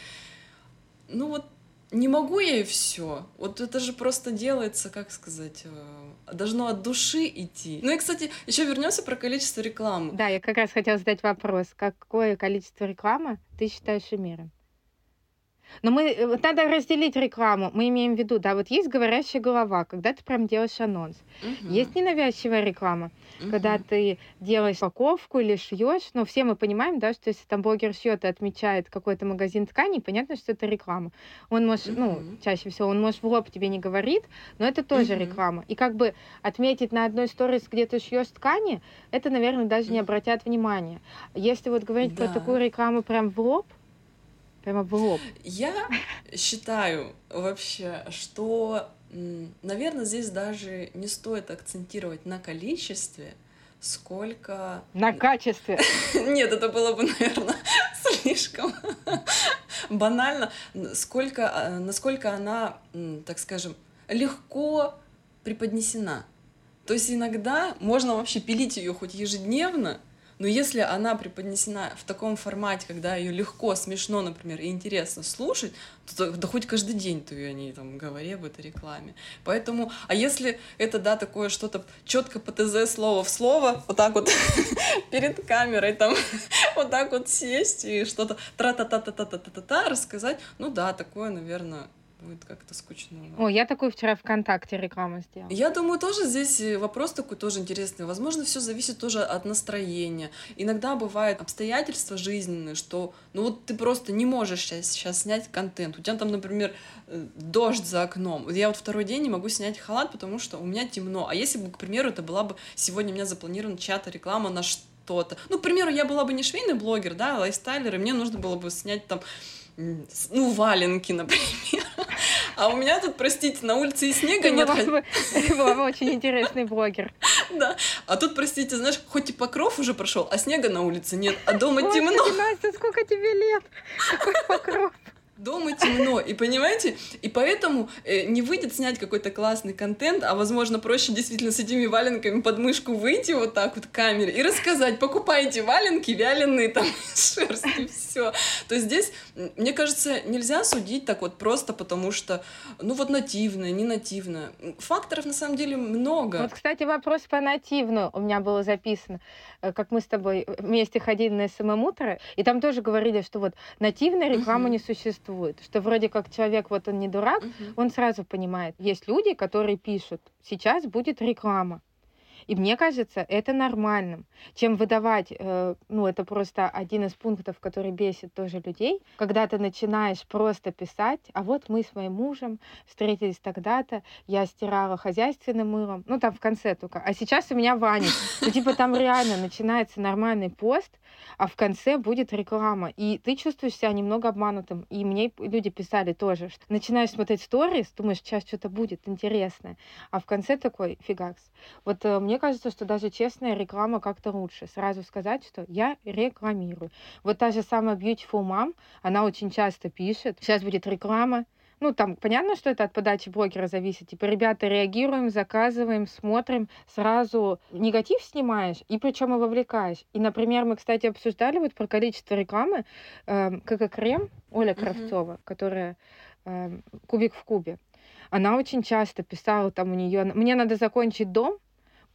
ну вот не могу я и все. Вот это же просто делается, как сказать, э, должно от души идти. Ну и, кстати, еще вернемся про количество рекламы. Да, я как раз хотела задать вопрос. Какое количество рекламы ты считаешь умеренным? Но мы, э, надо разделить рекламу. Мы имеем в виду, да, вот есть говорящая голова, когда ты прям делаешь анонс. Угу. Есть ненавязчивая реклама, угу. когда ты делаешь упаковку или шьешь. Но все мы понимаем, да, что если там блогер шьет и отмечает какой-то магазин тканей, понятно, что это реклама. Он может, угу. ну, чаще всего, он может в лоб тебе не говорит, но это тоже угу. реклама. И как бы отметить на одной сторис, где ты шьешь ткани, это, наверное, даже не обратят внимания. Если вот говорить да. про такую рекламу прям в лоб, Прямо в лоб. Я считаю вообще, что, наверное, здесь даже не стоит акцентировать на количестве, сколько... На качестве. <laughs> Нет, это было бы, наверное, <laughs> слишком банально. Сколько, а, насколько она, так скажем, легко преподнесена. То есть иногда можно вообще пилить ее хоть ежедневно, но если она преподнесена в таком формате, когда ее легко, смешно, например, и интересно слушать, то да хоть каждый день ты о ней там говори об этой рекламе. Поэтому, а если это, да, такое что-то четко по ТЗ слово в слово, вот так вот <laughs> перед камерой там, <laughs> вот так вот сесть и что-то тра-та-та-та-та-та-та-та рассказать, ну да, такое, наверное, будет как-то скучно. О, я такой вчера ВКонтакте рекламу сделала. Я думаю, тоже здесь э, вопрос такой тоже интересный. Возможно, все зависит тоже от настроения. Иногда бывают обстоятельства жизненные, что ну вот ты просто не можешь сейчас, сейчас снять контент. У тебя там, например, э, дождь за окном. Я вот второй день не могу снять халат, потому что у меня темно. А если бы, к примеру, это была бы сегодня у меня запланирована чья-то реклама на что-то. Ну, к примеру, я была бы не швейный блогер, да, лайфстайлер, и мне нужно было бы снять там ну, валенки, например. А у меня тут, простите, на улице и снега нет. Ты была бы очень интересный блогер. Да. А тут, простите, знаешь, хоть и покров уже прошел, а снега на улице нет, а дома темно. Настя, сколько тебе лет? Какой покров? Дома темно, и понимаете, и поэтому э, не выйдет снять какой-то классный контент, а возможно проще действительно с этими валенками под мышку выйти вот так вот к камере и рассказать, покупайте валенки вяленые там <laughs> из шерсти, все. То есть здесь, мне кажется, нельзя судить так вот просто потому что, ну вот нативное, не нативное. Факторов на самом деле много. Вот, кстати, вопрос по нативную у меня было записано, как мы с тобой вместе ходили на SMM утро, и там тоже говорили, что вот нативная реклама uh-huh. не существует что вроде как человек, вот он не дурак, угу. он сразу понимает. Есть люди, которые пишут, сейчас будет реклама. И мне кажется, это нормальным, чем выдавать, э, ну, это просто один из пунктов, который бесит тоже людей, когда ты начинаешь просто писать, а вот мы с моим мужем встретились тогда-то, я стирала хозяйственным мылом, ну, там в конце только, а сейчас у меня Ваня. Ну, типа там реально начинается нормальный пост, а в конце будет реклама. И ты чувствуешь себя немного обманутым. И мне люди писали тоже, что начинаешь смотреть сторис, думаешь, сейчас что-то будет интересное, а в конце такой фигакс. Вот э, мне кажется, что даже честная реклама как-то лучше. Сразу сказать, что я рекламирую. Вот та же самая Beautiful Mom, она очень часто пишет, сейчас будет реклама, ну, там понятно, что это от подачи блогера зависит. Типа, ребята, реагируем, заказываем, смотрим, сразу негатив снимаешь, и причем и вовлекаешь. И, например, мы, кстати, обсуждали вот про количество рекламы, э, как крем Оля Кравцова, mm-hmm. которая э, кубик в кубе. Она очень часто писала там у нее, мне надо закончить дом,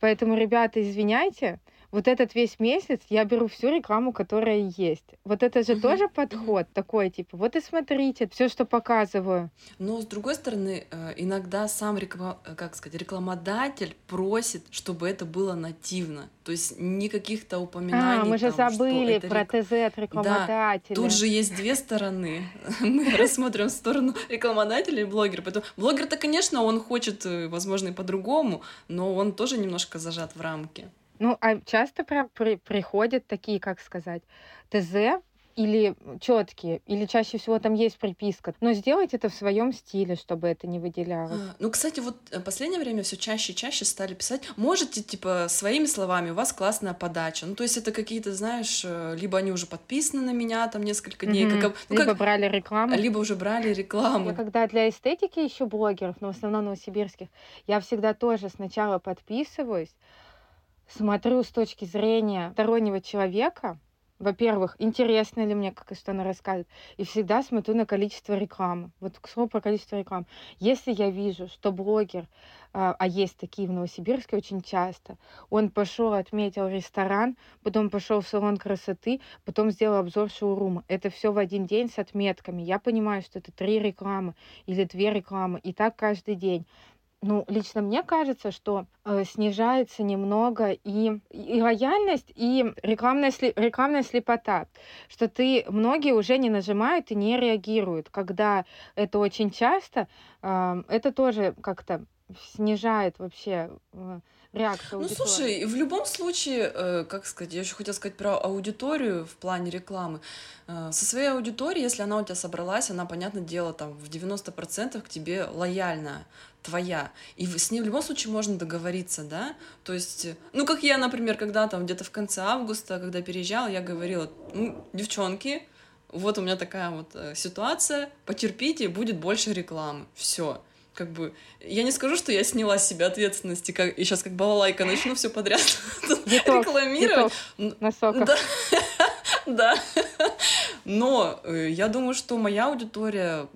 поэтому, ребята, извиняйте, вот этот весь месяц я беру всю рекламу, которая есть. Вот это же тоже подход такой, типа, вот и смотрите, все, что показываю. Но с другой стороны, э, иногда сам реклам... Э, как сказать, рекламодатель просит, чтобы это было нативно. То есть никаких-то упоминаний. А, мы же там, забыли про рек... ТЗ от рекламодателя. Да, тут же есть две стороны. <laughs> Мы рассмотрим сторону рекламодателя и блогера. Поэтому блогер-то, конечно, он хочет, э, возможно, и по-другому, но он тоже немножко зажат в рамки. Ну, а часто прям при, приходят такие, как сказать, ТЗ или четкие, или чаще всего там есть приписка. Но сделать это в своем стиле, чтобы это не выделялось. А, ну, кстати, вот в э, последнее время все чаще и чаще стали писать. Можете, типа, своими словами, у вас классная подача. Ну, то есть это какие-то, знаешь, э, либо они уже подписаны на меня там несколько дней, mm-hmm. как, ну, либо как... брали рекламу. Либо уже брали рекламу. Я когда для эстетики ищу блогеров, но в основном новосибирских, я всегда тоже сначала подписываюсь, смотрю с точки зрения стороннего человека, во-первых, интересно ли мне, как что она рассказывает, и всегда смотрю на количество рекламы. Вот к слову про количество рекламы. Если я вижу, что блогер, а, а есть такие в Новосибирске очень часто, он пошел, отметил ресторан, потом пошел в салон красоты, потом сделал обзор шоурума. Это все в один день с отметками. Я понимаю, что это три рекламы или две рекламы, и так каждый день ну, лично мне кажется, что э, снижается немного и, и лояльность, и рекламная, сли, рекламная слепота, что ты, многие уже не нажимают и не реагируют. Когда это очень часто, э, это тоже как-то снижает вообще э, реакцию Ну, слушай, в любом случае, э, как сказать, я еще хотела сказать про аудиторию в плане рекламы. Э, со своей аудиторией, если она у тебя собралась, она, понятное дело, там в 90% к тебе лояльная твоя. И с ней в любом случае можно договориться, да? То есть, ну, как я, например, когда там где-то в конце августа, когда переезжала, я говорила, ну, девчонки, вот у меня такая вот э, ситуация, потерпите, будет больше рекламы. Все как бы, я не скажу, что я сняла с себя ответственности, как, и сейчас как балалайка начну все подряд рекламировать. На соках. Да. <laughs> да. Но э, я думаю, что моя аудитория,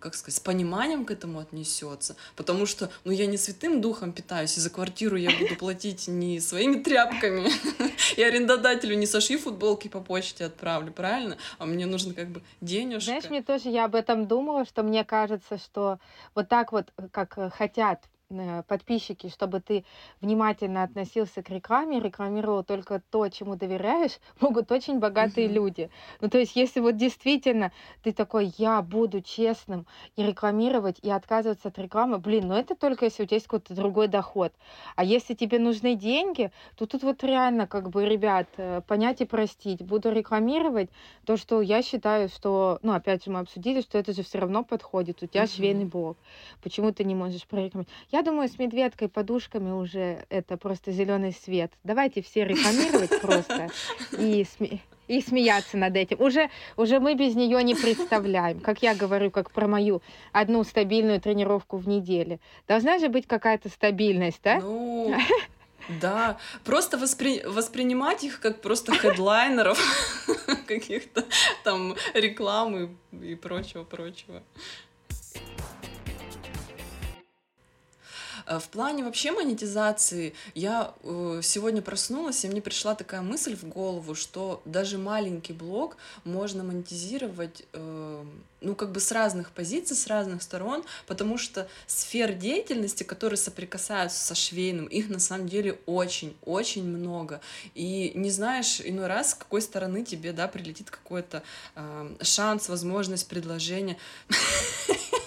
как сказать, с пониманием к этому отнесется, потому что, ну, я не святым духом питаюсь, и за квартиру я буду платить не своими тряпками, <laughs> и арендодателю не сошью футболки по почте отправлю, правильно? А мне нужно как бы денежка. Знаешь, мне тоже, я об этом думала, что мне кажется, что вот так вот, как э, хотят Э, подписчики, чтобы ты внимательно относился к рекламе, рекламировал только то, чему доверяешь, <laughs> могут очень богатые uh-huh. люди. Ну, то есть, если вот действительно ты такой, я буду честным и рекламировать, и отказываться от рекламы, блин, ну это только если у тебя есть какой-то другой доход. А если тебе нужны деньги, то тут вот реально, как бы, ребят, э, понять и простить. Буду рекламировать то, что я считаю, что, ну, опять же, мы обсудили, что это же все равно подходит. У тебя uh-huh. швейный блог. Почему ты не можешь прорекламировать? Я думаю, с медведкой, подушками уже это просто зеленый свет. Давайте все рекламировать <laughs> просто. И, и смеяться над этим. Уже, уже мы без нее не представляем. Как я говорю, как про мою одну стабильную тренировку в неделю. Должна же быть какая-то стабильность, да? Ну, <laughs> да, просто воспри... воспринимать их как просто хедлайнеров <laughs> каких-то там рекламы и прочего-прочего. В плане вообще монетизации я э, сегодня проснулась, и мне пришла такая мысль в голову, что даже маленький блог можно монетизировать, э, ну, как бы с разных позиций, с разных сторон, потому что сфер деятельности, которые соприкасаются со швейным, их на самом деле очень-очень много. И не знаешь иной раз, с какой стороны тебе, да, прилетит какой-то шанс, возможность, предложение. <laughs>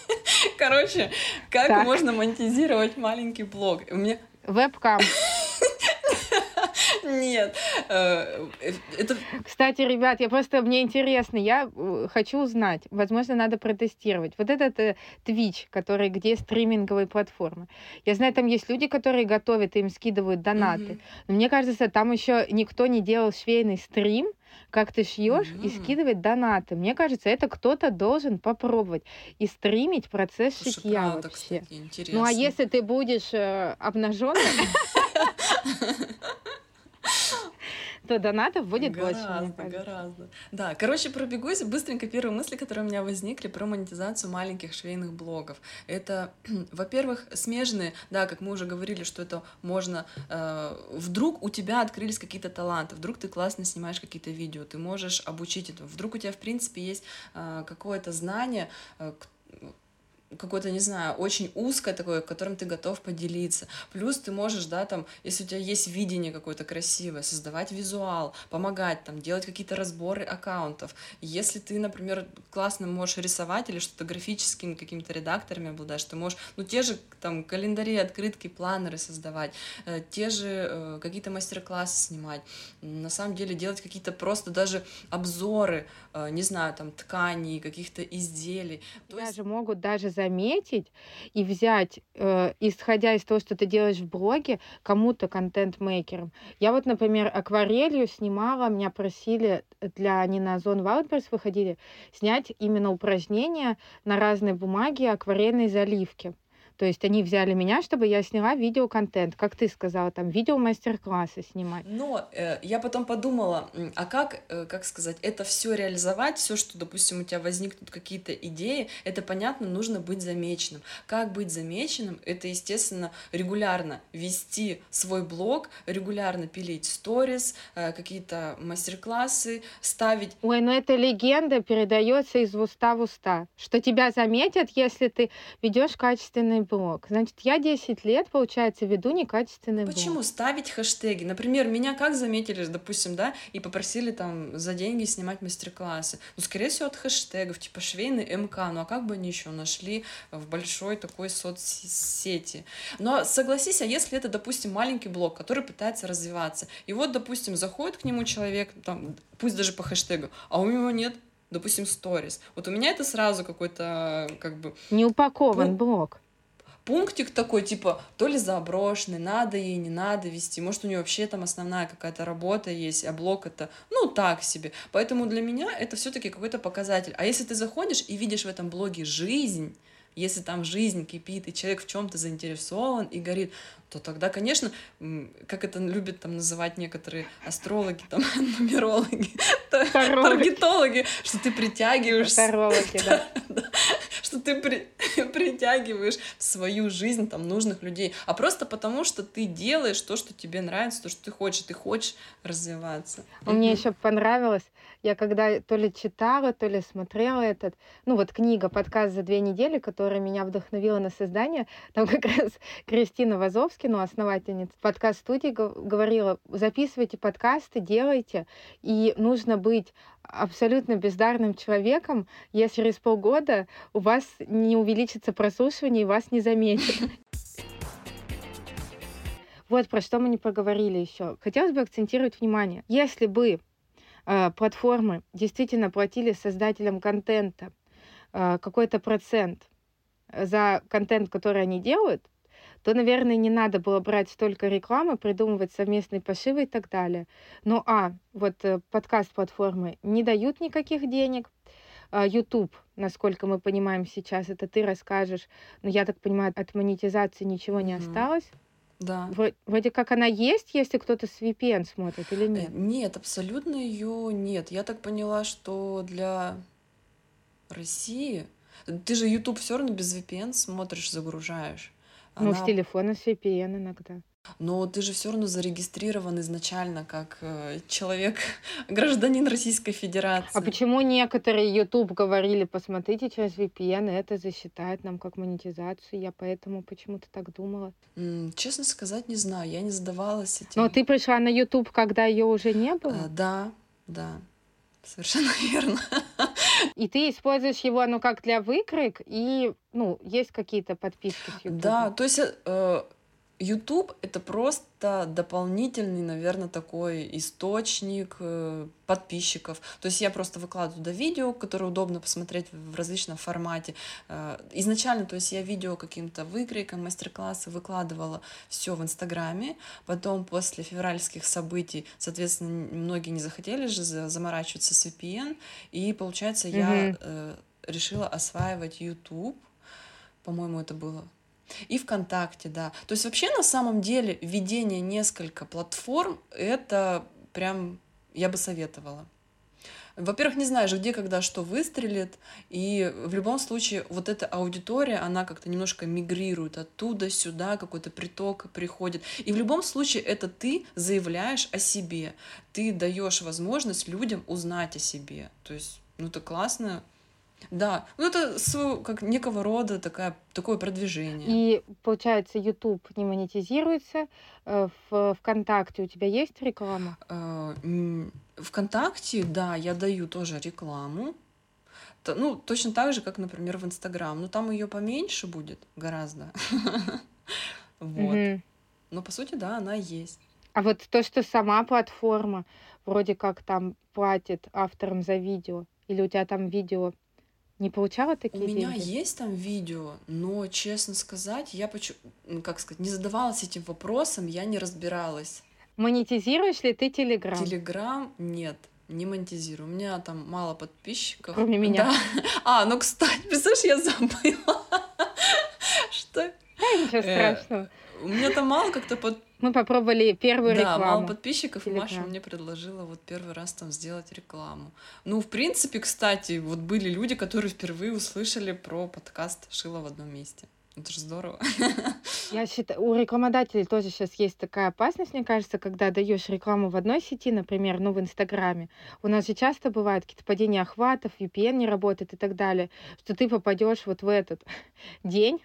<laughs> Короче, как так. можно монетизировать маленький блог? У меня... Вебкам. <laughs> Нет. Э, это... Кстати, ребят, я просто, мне интересно, я э, хочу узнать, возможно, надо протестировать. Вот этот э, Twitch, который, где стриминговые платформы. Я знаю, там есть люди, которые готовят, им скидывают донаты. Mm-hmm. Но мне кажется, там еще никто не делал швейный стрим, как ты шьешь mm-hmm. и скидывать донаты. Мне кажется, это кто-то должен попробовать и стримить процесс Слушай, шитья правда, вообще. Кстати, ну а если ты будешь э, обнаженной, <laughs> то донатов будет гораздо, больше. Гораздо, Да, короче, пробегусь быстренько первые мысли, которые у меня возникли про монетизацию маленьких швейных блогов. Это, <clears throat> во-первых, смежные, да, как мы уже говорили, что это можно... Э, вдруг у тебя открылись какие-то таланты, вдруг ты классно снимаешь какие-то видео, ты можешь обучить это, вдруг у тебя, в принципе, есть э, какое-то знание, э, какое-то, не знаю, очень узкое такое, которым ты готов поделиться. Плюс ты можешь, да, там, если у тебя есть видение какое-то красивое, создавать визуал, помогать, там, делать какие-то разборы аккаунтов. Если ты, например, классно можешь рисовать или что-то графическими какими-то редакторами обладаешь, ты можешь, ну, те же, там, календари, открытки, планеры создавать, э, те же э, какие-то мастер-классы снимать, на самом деле делать какие-то просто даже обзоры, э, не знаю, там, тканей, каких-то изделий. То есть... могут даже заметить и взять, э, исходя из того, что ты делаешь в блоге, кому-то контент-мейкером. Я вот, например, акварелью снимала, меня просили для, они на Озон Wildberries выходили, снять именно упражнения на разной бумаге акварельной заливки. То есть они взяли меня, чтобы я сняла видеоконтент, как ты сказала, там видео мастер-классы снимать. Но э, я потом подумала, а как, э, как сказать, это все реализовать, все, что, допустим, у тебя возникнут какие-то идеи, это понятно, нужно быть замеченным. Как быть замеченным? Это, естественно, регулярно вести свой блог, регулярно пилить сторис, э, какие-то мастер-классы, ставить. Ой, ну эта легенда передается из уста в уста, что тебя заметят, если ты ведешь качественный блог. Значит, я 10 лет, получается, веду некачественный блог. Почему ставить хэштеги? Например, меня как заметили, допустим, да, и попросили там за деньги снимать мастер-классы. Ну, скорее всего, от хэштегов, типа швейный МК. Ну, а как бы они еще нашли в большой такой соцсети? Но согласись, а если это, допустим, маленький блог, который пытается развиваться, и вот, допустим, заходит к нему человек, там, пусть даже по хэштегу, а у него нет допустим, сторис. Вот у меня это сразу какой-то, как бы... Не упакован ну, блог пунктик такой, типа, то ли заброшенный, надо ей, не надо вести, может, у нее вообще там основная какая-то работа есть, а блок это, ну, так себе. Поэтому для меня это все-таки какой-то показатель. А если ты заходишь и видишь в этом блоге жизнь, если там жизнь кипит, и человек в чем-то заинтересован и горит, то тогда, конечно, как это любят там называть некоторые астрологи, там, <laughs> нумерологи, <laughs> таргетологи, что ты притягиваешь... Тарологи, да. <laughs> Что ты при, <laughs> притягиваешь в свою жизнь там нужных людей, а просто потому, что ты делаешь то, что тебе нравится, то, что ты хочешь, ты хочешь развиваться. Мне еще понравилось, я когда то ли читала, то ли смотрела этот, ну вот книга «Подкаст за две недели», которая меня вдохновила на создание, там как раз Кристина Вазовский, ну, основательница подкаст-студии, говорила, записывайте подкасты, делайте, и нужно быть абсолютно бездарным человеком, если через полгода у вас не увеличится прослушивание и вас не заметят. <laughs> Вот про что мы не поговорили еще. Хотелось бы акцентировать внимание. Если бы платформы действительно платили создателям контента э, какой-то процент за контент, который они делают, то, наверное, не надо было брать столько рекламы, придумывать совместные пошивы и так далее. Но, а, вот э, подкаст-платформы не дают никаких денег, а, YouTube, насколько мы понимаем сейчас, это ты расскажешь, но я так понимаю, от монетизации ничего не Мгм. осталось. Да. Вро- Вроде как она есть, если кто-то с VPN смотрит или Э, нет? Нет, абсолютно ее нет. Я так поняла, что для России ты же YouTube все равно без VPN смотришь, загружаешь. Ну, с Она телефона с VPN иногда. Но ты же все равно зарегистрирован изначально как э, человек, <laughs> гражданин Российской А Федерации. почему некоторые YouTube говорили, посмотрите через VPN, это засчитает нам как монетизацию? Я поэтому почему-то так думала. Честно сказать, не знаю, я не задавалась Но этим. ты пришла на YouTube, когда ее уже не Э, было, Да, да, совершенно <laughs> верно. и ты используешь его, ну, как для выкройк, и, ну, есть какие-то подписки с YouTube. Да, то есть э, YouTube это просто дополнительный, наверное, такой источник э, подписчиков. То есть я просто выкладываю туда видео, которые удобно посмотреть в различном формате. Э, Изначально, то есть я видео каким-то выкройкам, мастер-классы выкладывала все в Инстаграме. Потом после февральских событий, соответственно, многие не захотели же за- заморачиваться с VPN. И получается, я Мгм. э, решила осваивать YouTube. По-моему, это было и ВКонтакте, да. То есть вообще на самом деле введение несколько платформ это прям я бы советовала. Во-первых, не знаешь, где, когда, что выстрелит, и в любом случае вот эта аудитория, она как-то немножко мигрирует оттуда сюда, какой-то приток приходит. И в любом случае это ты заявляешь о себе, ты даешь возможность людям узнать о себе. То есть, ну это классно. Да, ну это своего- как некого рода такая, такое продвижение. И, получается, YouTube не монетизируется, э, в ВКонтакте у тебя есть реклама? Э, ВКонтакте, да, я даю тоже рекламу. Ну, точно так же, как, например, в Инстаграм. Но там ее поменьше будет гораздо. <laughs> Вот. Но по сути, да, она есть. А вот то, что сама платформа вроде как там платит авторам за видео, или у тебя там видео не получала У такие меня деньги? есть там видео, но, честно сказать, я, м, как сказать, не задавалась этим вопросом, я не разбиралась. Монетизируешь ли ты Телеграм? Телеграм нет, не монетизирую. У меня там мало подписчиков. Кроме меня. Да. <laughs> А, ну, кстати, <laughs> представляешь, я забыла. <laughs> Что? Ничего Э, страшного. У меня там мало как-то под... Мы попробовали первую Да, мало рекламу. подписчиков, и Маша Телеграм. мне предложила вот первый раз там сделать рекламу. Ну, в принципе, кстати, вот были люди, которые впервые услышали про подкаст «Шила в одном месте». Это же здорово. Я считаю, у рекламодателей тоже сейчас есть такая опасность, мне кажется, когда даешь рекламу в одной сети, например, ну, в Инстаграме. У нас же часто бывают какие-то падения охватов, VPN не работает и так далее, что ты попадешь вот в этот <laughs> день,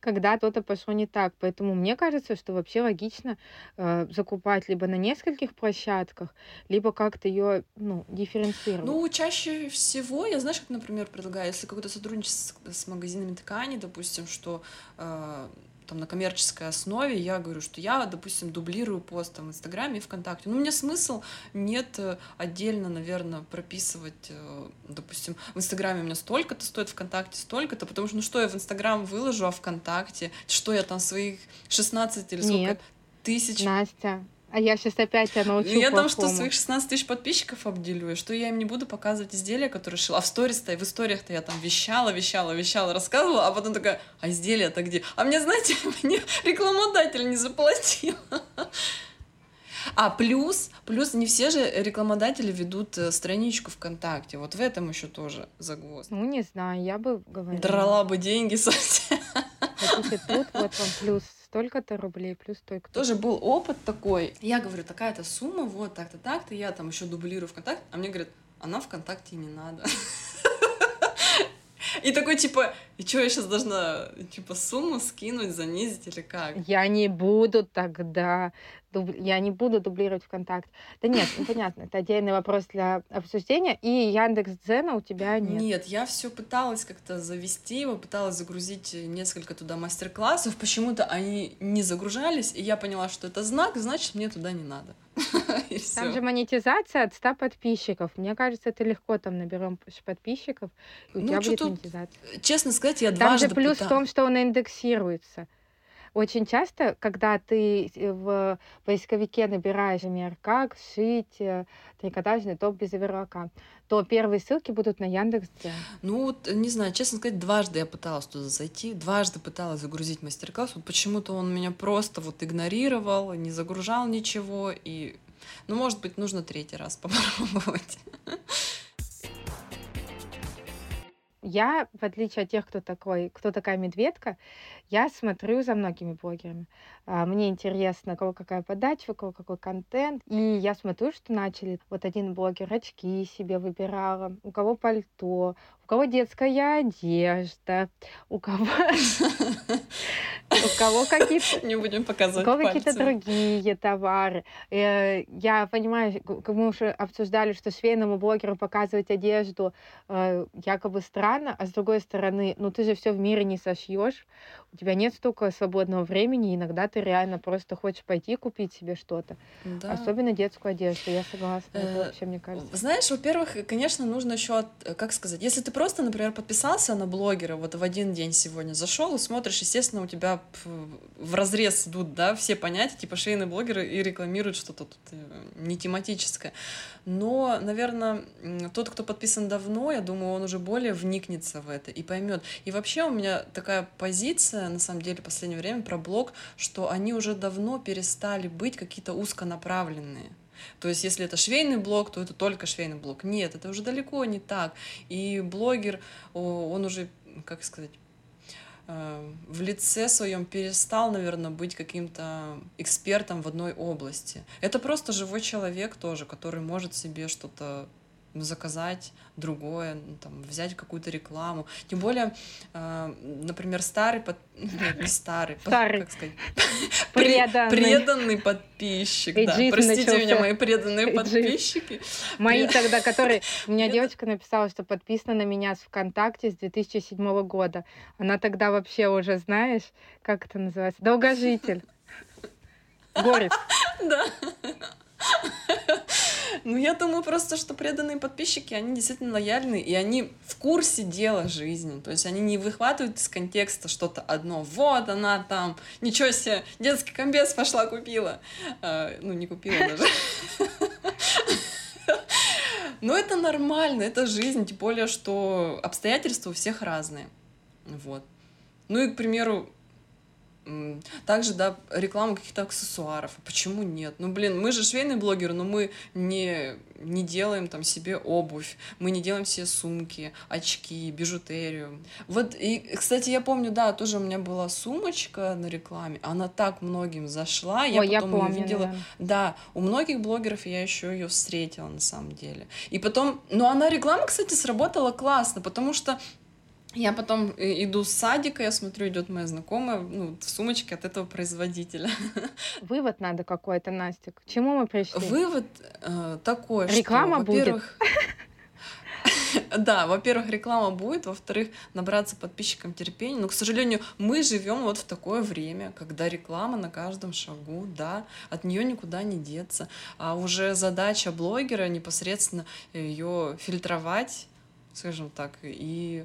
когда что-то пошло не так. Поэтому мне кажется, что вообще логично э, закупать либо на нескольких площадках, либо как-то ее ну, дифференцировать. Ну, чаще всего, я знаешь, как, например, предлагаю, если какое-то сотрудничество с, с магазинами ткани, допустим, что э, там на коммерческой основе, я говорю, что я, допустим, дублирую пост там, в Инстаграме и ВКонтакте. Ну, мне смысл нет э, отдельно, наверное, прописывать, э, допустим, в Инстаграме у меня столько-то стоит, ВКонтакте столько-то, потому что, ну, что я в Инстаграм выложу, а ВКонтакте, что я там своих 16 или сколько Нет. тысяч Настя, а я сейчас опять тебя научу ну, я там что, своих 16 тысяч подписчиков обделю, и что я им не буду показывать изделия, которые шила. А в сторис-то, в историях-то я там вещала, вещала, вещала, рассказывала, а потом такая, а изделия-то где? А мне, знаете, <laughs> мне рекламодатель не заплатил. А плюс, плюс не все же рекламодатели ведут э, страничку ВКонтакте. Вот в этом еще тоже загвоздка. Ну, не знаю, я бы говорила. Драла бы деньги <laughs> совсем. Хотите тут, вот вам плюс столько-то рублей, плюс столько-то. Тоже был опыт такой. Я говорю, такая-то сумма, вот так-то, так-то. Я там еще дублирую ВКонтакте, а мне говорят, она ВКонтакте не надо. <laughs> И такой, типа, и что, я сейчас должна, типа, сумму скинуть, занизить или как? Я не буду тогда, дуб- я не буду дублировать ВКонтакте. Да нет, ну понятно, это отдельный вопрос для обсуждения. И Яндекс Дзена у тебя нет. Нет, я все пыталась как-то завести его, пыталась загрузить несколько туда мастер-классов. Почему-то они не загружались, и я поняла, что это знак, значит, мне туда не надо. <laughs> Там же монетизация от 100 подписчиков. Мне кажется, это легко там наберем подписчиков, и у Ну, тебя будет монетизация. Честно сказать, я Там дважды же плюс в том, что он индексируется. Очень часто, когда ты э, в поисковике набираешь, например, как шить э, трикотажный топ без оверлока, то первые ссылки будут на Яндекс. Ну, вот, не знаю, честно сказать, дважды я пыталась туда зайти, дважды пыталась загрузить мастер-класс. Вот почему-то он меня просто вот игнорировал, не загружал ничего. И, ну, может быть, нужно третий раз <laughs> попробовать. Я, в отличие от тех, кто такой, кто такая медведка, я смотрю за многими блогерами. А, мне интересно, у кого какая подача, у кого какой контент. И я смотрю, что начали. Вот один блогер очки себе выбирала, у кого пальто, у кого детская одежда, у кого... У кого какие-то... <laughs> Не будем показывать У кого какие-то другие товары. Э, я понимаю, мы уже обсуждали, что швейному блогеру показывать одежду э, якобы странно, а с другой стороны, ну ты же все в мире не сошьешь, у тебя нет столько свободного времени, иногда ты реально просто хочешь пойти купить себе что-то. Да. Особенно детскую одежду, я согласна. Это э, вообще, мне кажется. Знаешь, во-первых, конечно, нужно еще, как сказать, если ты просто, например, подписался на блогера вот в один день сегодня, зашел и смотришь, естественно, у тебя в разрез идут, да, все понятия, типа шейные блогеры и рекламируют что-то тут э, не тематическое. Но, наверное, тот, кто подписан давно, я думаю, он уже более вникнется в это и поймет. И вообще у меня такая позиция, на самом деле, в последнее время про блог, что они уже давно перестали быть какие-то узконаправленные. То есть, если это швейный блог, то это только швейный блог. Нет, это уже далеко не так. И блогер, он уже, как сказать, э, в лице своем перестал, наверное, быть каким-то экспертом в одной области. Это просто живой человек тоже, который может себе что-то заказать другое, ну, там, взять какую-то рекламу. Тем более, э, например, старый, под... <laughs> нет, не старый, старый. Под... как сказать, <laughs> преданный. преданный подписчик. да. Простите начался. меня, мои преданные подписчики. Мои тогда, которые... <laughs> У меня девочка написала, что подписана на меня с ВКонтакте с 2007 года. Она тогда вообще уже, знаешь, как это называется? Долгожитель. Горец. Да. Ну, я думаю просто, что преданные подписчики, они действительно лояльны, и они в курсе дела жизни. То есть они не выхватывают из контекста что-то одно. Вот она там, ничего себе, детский комбез пошла купила. А, ну, не купила даже. Но это нормально, это жизнь, тем более, что обстоятельства у всех разные. Вот. Ну и, к примеру, также, да, рекламу каких-то аксессуаров. А почему нет? Ну, блин, мы же швейные блогеры, но мы не, не делаем там себе обувь, мы не делаем себе сумки, очки, бижутерию. Вот, и, кстати, я помню, да, тоже у меня была сумочка на рекламе, она так многим зашла, я Ой, потом я помню, увидела. Наверное. Да, у многих блогеров я еще ее встретила на самом деле. И потом, ну, она реклама, кстати, сработала классно, потому что я потом э, иду с садика, я смотрю, идет моя знакомая, ну, в сумочке от этого производителя. <laughs> Вывод надо какой-то, Настя. К чему мы пришли? Вывод э, такой, Реклама что, во-первых... <laughs> <laughs> Да, во-первых, реклама будет, во-вторых, набраться подписчикам терпения. Но, к сожалению, мы живем вот в такое время, когда реклама на каждом шагу, да, от нее никуда не деться. А уже задача блогера непосредственно ее фильтровать, скажем так, и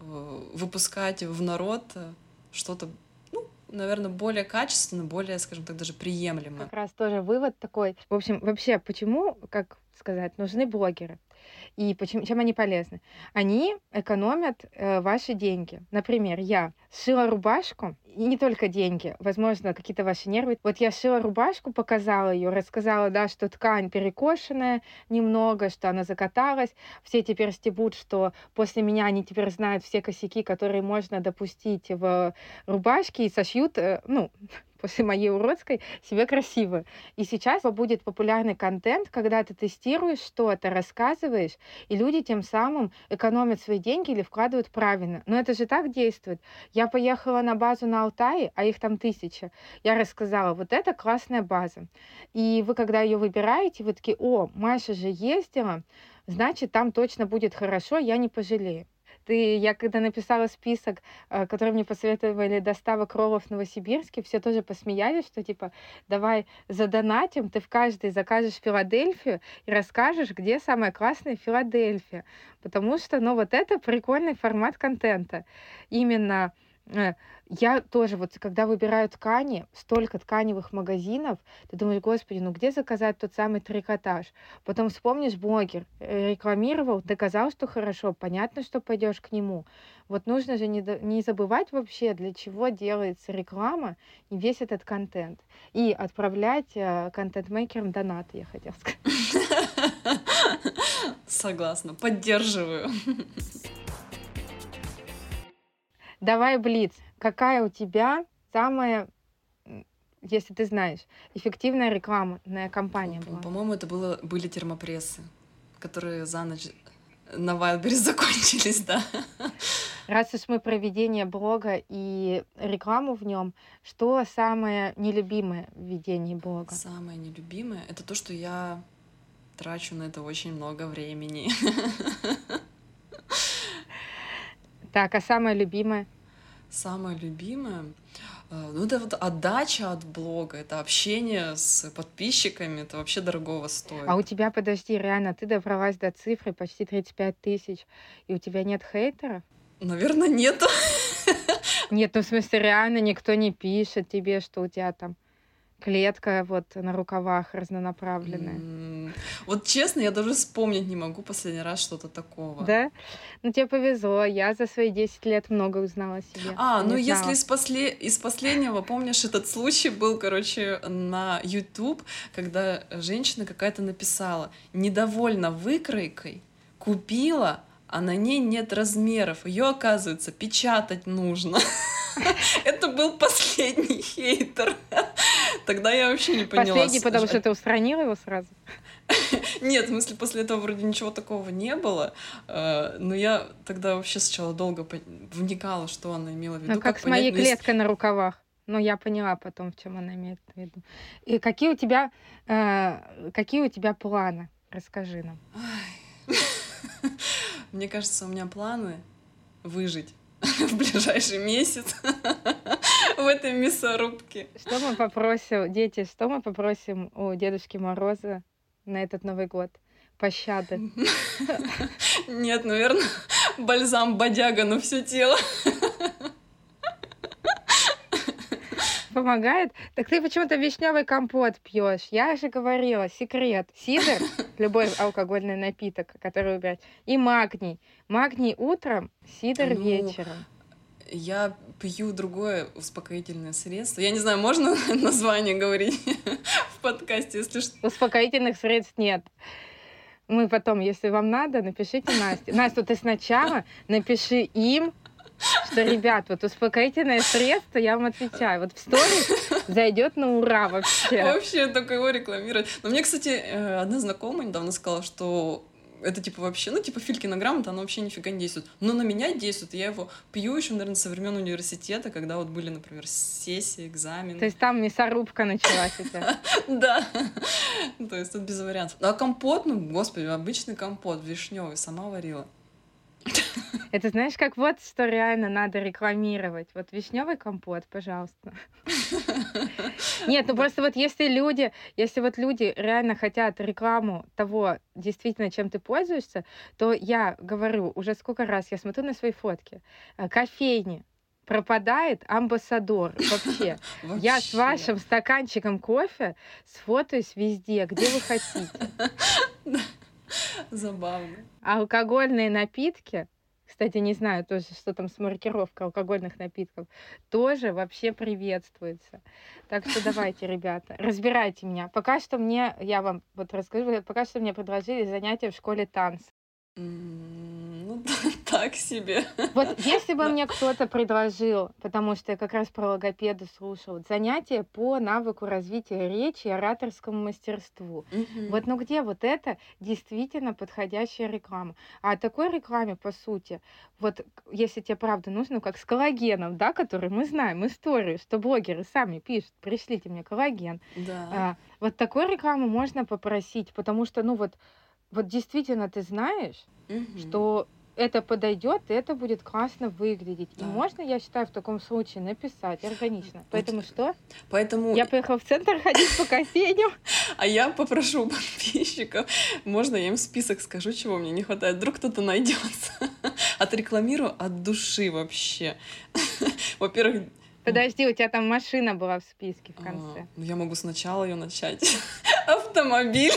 выпускать в народ э, что-то, ну, наверное, более качественно, более, скажем так, даже приемлемо. Как раз тоже вывод такой. В общем, вообще, почему, как сказать, нужны блогеры? И почему, чем они полезны? Они экономят э, ваши деньги. Например, я сшила рубашку, и не только деньги, возможно, какие-то ваши нервы. Вот я шила рубашку, показала ее, рассказала, да, что ткань перекошенная немного, что она закаталась. Все теперь стебут, что после меня они теперь знают все косяки, которые можно допустить в рубашке и сошьют, э, ну, <laughs> после моей уродской себе красиво. И сейчас будет популярный контент, когда ты тестируешь что-то, рассказываешь, и люди тем самым экономят свои деньги или вкладывают правильно. Но это же так действует. Я поехала на базу на Алтае, а их там тысяча. Я рассказала, вот это классная база. И вы, когда ее выбираете, вы такие, о, Маша же ездила, значит, там точно будет хорошо, я не пожалею. Ты, я когда написала список, э, который мне посоветовали доставок роллов в Новосибирске, все тоже посмеялись, что типа давай задонатим, ты в каждой закажешь Филадельфию и расскажешь, где самая классная Филадельфия. Потому что, ну, вот это прикольный формат контента. Именно я тоже вот, когда выбираю ткани, столько тканевых магазинов, ты думаешь, господи, ну где заказать тот самый трикотаж? Потом вспомнишь, блогер э, рекламировал, доказал, что хорошо, понятно, что пойдешь к нему. Вот нужно же не, не забывать вообще, для чего делается реклама и весь этот контент. И отправлять э, контент-мейкерам донаты, я хотела сказать. <laughs> Согласна, поддерживаю. <laughs> Давай, Блиц, какая у тебя самая, если ты знаешь, эффективная рекламная кампания была? По-моему, это было, были термопрессы, которые за ночь на Wildberries <laughs> закончились, да. Раз уж мы про ведение блога и рекламу в нем, что самое нелюбимое в ведении блога? Самое нелюбимое — это то, что я трачу на это очень много времени. <laughs> Так, а самое любимое? Самое любимое? Э, ну, это вот отдача от блога, это общение с подписчиками, это вообще дорогого стоит. А у тебя, подожди, реально, ты добралась до цифры почти 35 тысяч, и у тебя нет хейтеров? Наверное, нет. <laughs> Нет, ну в смысле, реально никто не пишет тебе, что у тебя там клетка вот на рукавах разнонаправленная. Вот честно, я даже вспомнить не могу последний раз что-то такого. Да? Ну, тебе повезло. Я за свои 10 лет много узнала о себе. А, ну если из, после... из последнего, помнишь, этот случай был, короче, на YouTube, когда женщина какая-то написала, недовольна выкройкой, купила, а на ней нет размеров. Ее, оказывается, печатать нужно. <laughs> Это был последний хейтер. Тогда я вообще не поняла. Последний, потому что ты устранила его сразу? <laughs> Нет, в смысле, после этого вроде ничего такого не было. Э, но я тогда вообще сначала долго вникала, что она имела в виду. Ну, как, как с моей клеткой на рукавах. Но я поняла потом, в чем она имеет в виду. И какие у тебя, э, какие у тебя планы? Расскажи нам. <laughs> Мне кажется, у меня планы выжить <laughs> в ближайший месяц в этой мясорубке. Что мы попросим, дети, что мы попросим у Дедушки Мороза на этот Новый год? Пощады. Нет, наверное, бальзам бодяга на все тело. Помогает? Так ты почему-то вишневый компот пьешь. Я же говорила, секрет. Сидр, любой алкогольный напиток, который убирать, и магний. Магний утром, сидр ну, вечером. Я пью другое успокоительное средство. Я не знаю, можно <laughs> название говорить в подкасте, если что. Успокоительных средств нет. Мы потом, если вам надо, напишите Насте. Настя, ты сначала напиши им, что, ребят, вот успокоительное средство, я вам отвечаю, вот в сторис зайдет на ура вообще. Вообще только его рекламировать. Но мне, кстати, э, одна знакомая недавно сказала, что это типа вообще, ну, типа филькина грамота, она вообще нифига не действует. Но на меня действует. Я его пью еще, наверное, со времен университета, когда вот были, например, сессии, экзамены. То есть там мясорубка началась тебя? <laughs> Да. То есть тут без вариантов. А компот, ну, господи, обычный компот вишневый, сама варила. <laughs> Это знаешь, как вот что реально надо рекламировать. Вот вишневый компот, пожалуйста. <laughs> Нет, ну просто вот если люди, если вот люди реально хотят рекламу того, действительно, чем ты пользуешься, то я говорю, уже сколько раз я смотрю на свои фотки, э, кофейни, пропадает амбассадор вообще. <laughs> вообще. Я с вашим стаканчиком кофе сфотаюсь везде, где вы хотите. Забавно. Алкогольные напитки, кстати, не знаю тоже, что там с маркировкой алкогольных напитков, тоже вообще приветствуется. Так что <laughs> давайте, ребята, разбирайте меня. Пока что мне, я вам вот расскажу, пока что мне предложили занятия в школе танца. Так себе. Вот если бы мне кто-то предложил, потому что я как раз про логопеду слушала, занятие по навыку развития речи и ораторскому мастерству. Вот ну где вот это действительно подходящая реклама? А о такой рекламе, по сути, вот если тебе правда нужно, ну как с коллагеном, да, который мы знаем историю, что блогеры сами пишут, пришлите мне коллаген. Да. А, вот такой рекламу можно попросить, потому что, ну вот, вот действительно ты знаешь, угу. что это подойдет, и это будет классно выглядеть. Да. И можно, я считаю, в таком случае написать органично. Поэтому что? Поэтому Я поехала в центр <laughs> ходить по кофейням. А я попрошу подписчиков, можно я им список скажу, чего мне не хватает, вдруг кто-то найдется. <laughs> Отрекламирую от души вообще. <laughs> Во-первых, Подожди, у тебя там машина была в списке в а, конце. ну я могу сначала ее начать. Автомобиль,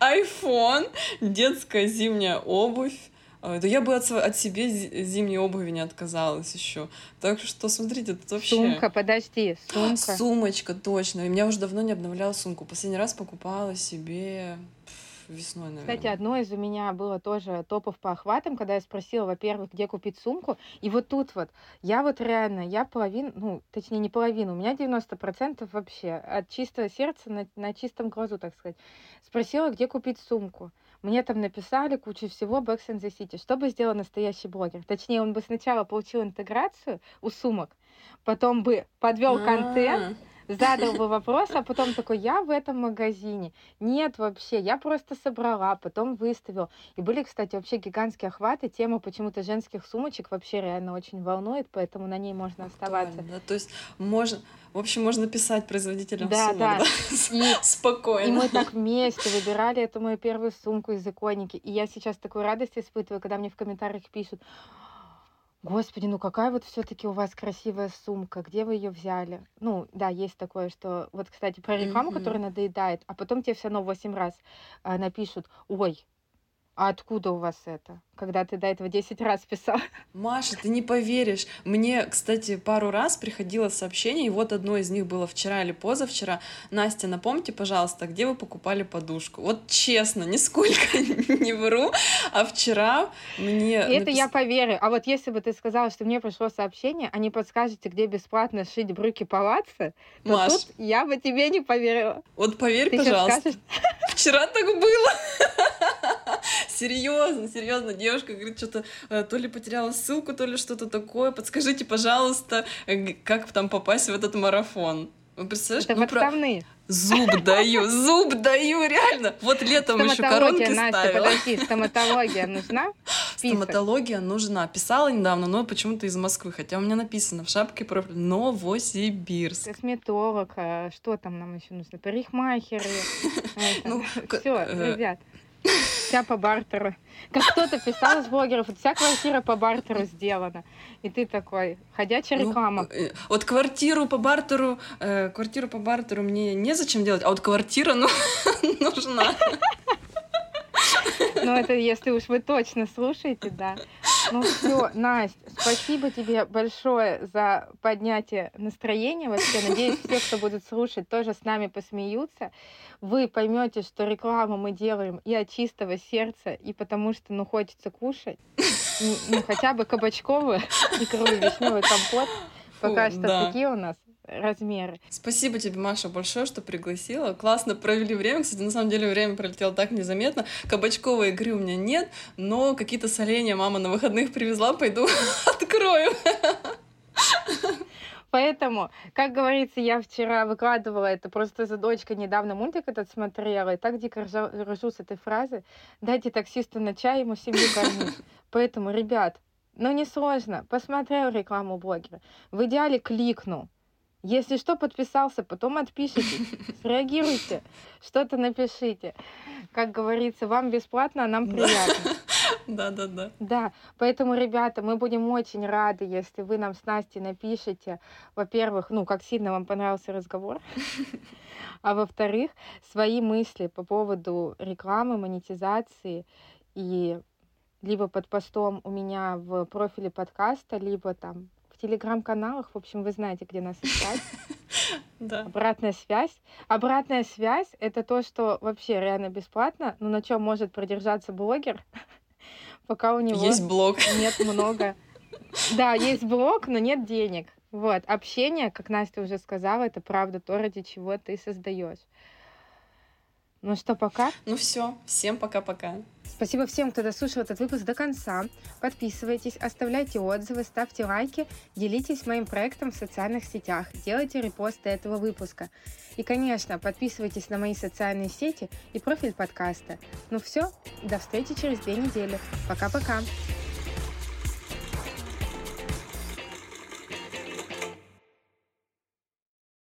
iPhone, детская зимняя обувь. А, Да я бы от, от себе зи- зимней обуви не отказалась еще. Так что смотрите, тут вообще... Сумка, подожди, сумка. Сумочка, точно. И меня уже давно не обновляла сумку. Последний раз покупала себе весной, наверное. Кстати, одно из у меня было тоже топов по охватам, когда я спросила, во-первых, где купить сумку. И вот тут вот, я вот реально, я половину, ну, точнее, не половину, у меня 90% вообще от чистого сердца на, на чистом глазу, так сказать. Спросила, где купить сумку. Мне там написали кучу всего Backs in the City. Что бы сделал настоящий блогер? Точнее, он бы сначала получил интеграцию у сумок, потом бы подвел контент, А, задал бы вопрос, а потом такой, я в этом магазине. Нет вообще, я просто собрала, потом выставил. И были, кстати, вообще гигантские охваты. Тема почему-то женских сумочек вообще реально очень волнует, поэтому на ней можно оставаться. да? То есть можно, в общем, можно писать производителям Да, сумок, да. да? И <laughs> Спокойно. И мы так вместе выбирали эту мою первую сумку из иконики. И я сейчас такую радость испытываю, когда мне в комментариях пишут, Господи, ну какая вот все-таки у вас красивая сумка, где вы ее взяли? Ну, да, есть такое, что вот, кстати, про рекламу, Мгм. которая надоедает, а потом тебе все равно 8 раз а, напишут, ой, а откуда у вас это? Когда ты до этого 10 раз писал. Маша, ты не поверишь. Мне, кстати, пару раз приходило сообщение, и вот одно из них было вчера или позавчера. Настя, напомните, пожалуйста, где вы покупали подушку? Вот честно, нисколько <laughs> не вру. А вчера мне... Это напис- я поверю. А вот если бы ты сказала, что мне пришло сообщение, а не подскажете, где бесплатно шить брюки палаца, то Маш, тут я бы тебе не поверила. вот поверь, Ты пожалуйста. скажешь, <laughs> Вчера так было. <laughs> Серьезно, серьезно, девушка говорит, что-то э, то ли потеряла ссылку, то ли что-то такое. Подскажите, пожалуйста, э, как там попасть в этот марафон. Вы представляешь? это Ну, про- подставные. Зуб даю, зуб даю, реально. Вот летом еще коронки Настя, ставила. подожди, стоматология нужна? Список. <laughs> Стоматология нужна. Писала недавно, но почему-то из Москвы. Хотя у меня написано в шапке профиля Новосибирск. Косметолог, а что там нам еще нужно? Парикмахеры. <laughs> Ну, Все, э, ребят. Вся по бартеру. Как кто-то писал из блогеров, вся квартира по бартеру сделана. И ты такой, ходячая Ну, реклама. э, Вот квартиру по бартеру, э, квартиру по бартеру мне незачем делать, а вот квартира, ну, <laughs> нужна. Ну, это если уж вы точно слушаете, да. Ну все, Настя, спасибо тебе большое за поднятие настроения. Вообще, надеюсь, все, кто будет слушать, тоже с нами посмеются. Вы поймете, что рекламу мы делаем и от чистого сердца, и потому что, ну, хочется кушать. Ну, ну, хотя бы кабачковую икру и вишневый компот. Пока Фу, что да. такие у нас размеры. Спасибо тебе, Маша, большое, что пригласила. Классно провели время. Кстати, на самом деле время пролетело так незаметно. Кабачковой игры у меня нет, но какие-то соленья мама на выходных привезла, пойду <laughs> открою. Поэтому, как говорится, я вчера выкладывала это просто за дочкой недавно мультик этот смотрела, и так дико ржа- ржу с этой фразы. Дайте таксисту на чай, ему семью кормить. <laughs> Поэтому, ребят, ну не сложно. Посмотрел рекламу блогера. В идеале кликнул. Если что, подписался, потом отпишитесь, <laughs> среагируйте, что-то напишите. Как говорится, вам бесплатно, а нам Да. приятно. <laughs> Да-да-да. Да, поэтому, ребята, мы будем очень рады, если вы нам с Настей напишете, во-первых, ну, как сильно вам понравился разговор, <laughs> а во-вторых, свои мысли по поводу рекламы, монетизации и либо под постом у меня в профиле подкаста, либо там телеграм-каналах, в общем, вы знаете, где нас искать. <laughs> Да. Обратная связь. Обратная связь — это то, что вообще реально бесплатно, но на чем может продержаться блогер, <laughs> пока у него Есть блог. нет много. Да, есть блог, но нет денег. Вот, общение, как Настя уже сказала, это правда то, ради чего ты создаешь. Ну что, пока? Ну все, всем пока-пока. Спасибо всем, кто дослушал этот выпуск до конца. Подписывайтесь, оставляйте отзывы, ставьте лайки, делитесь моим проектом в социальных сетях, делайте репосты этого выпуска. И, конечно, подписывайтесь на мои социальные сети и профиль подкаста. Ну все, до встречи через две недели. Пока-пока.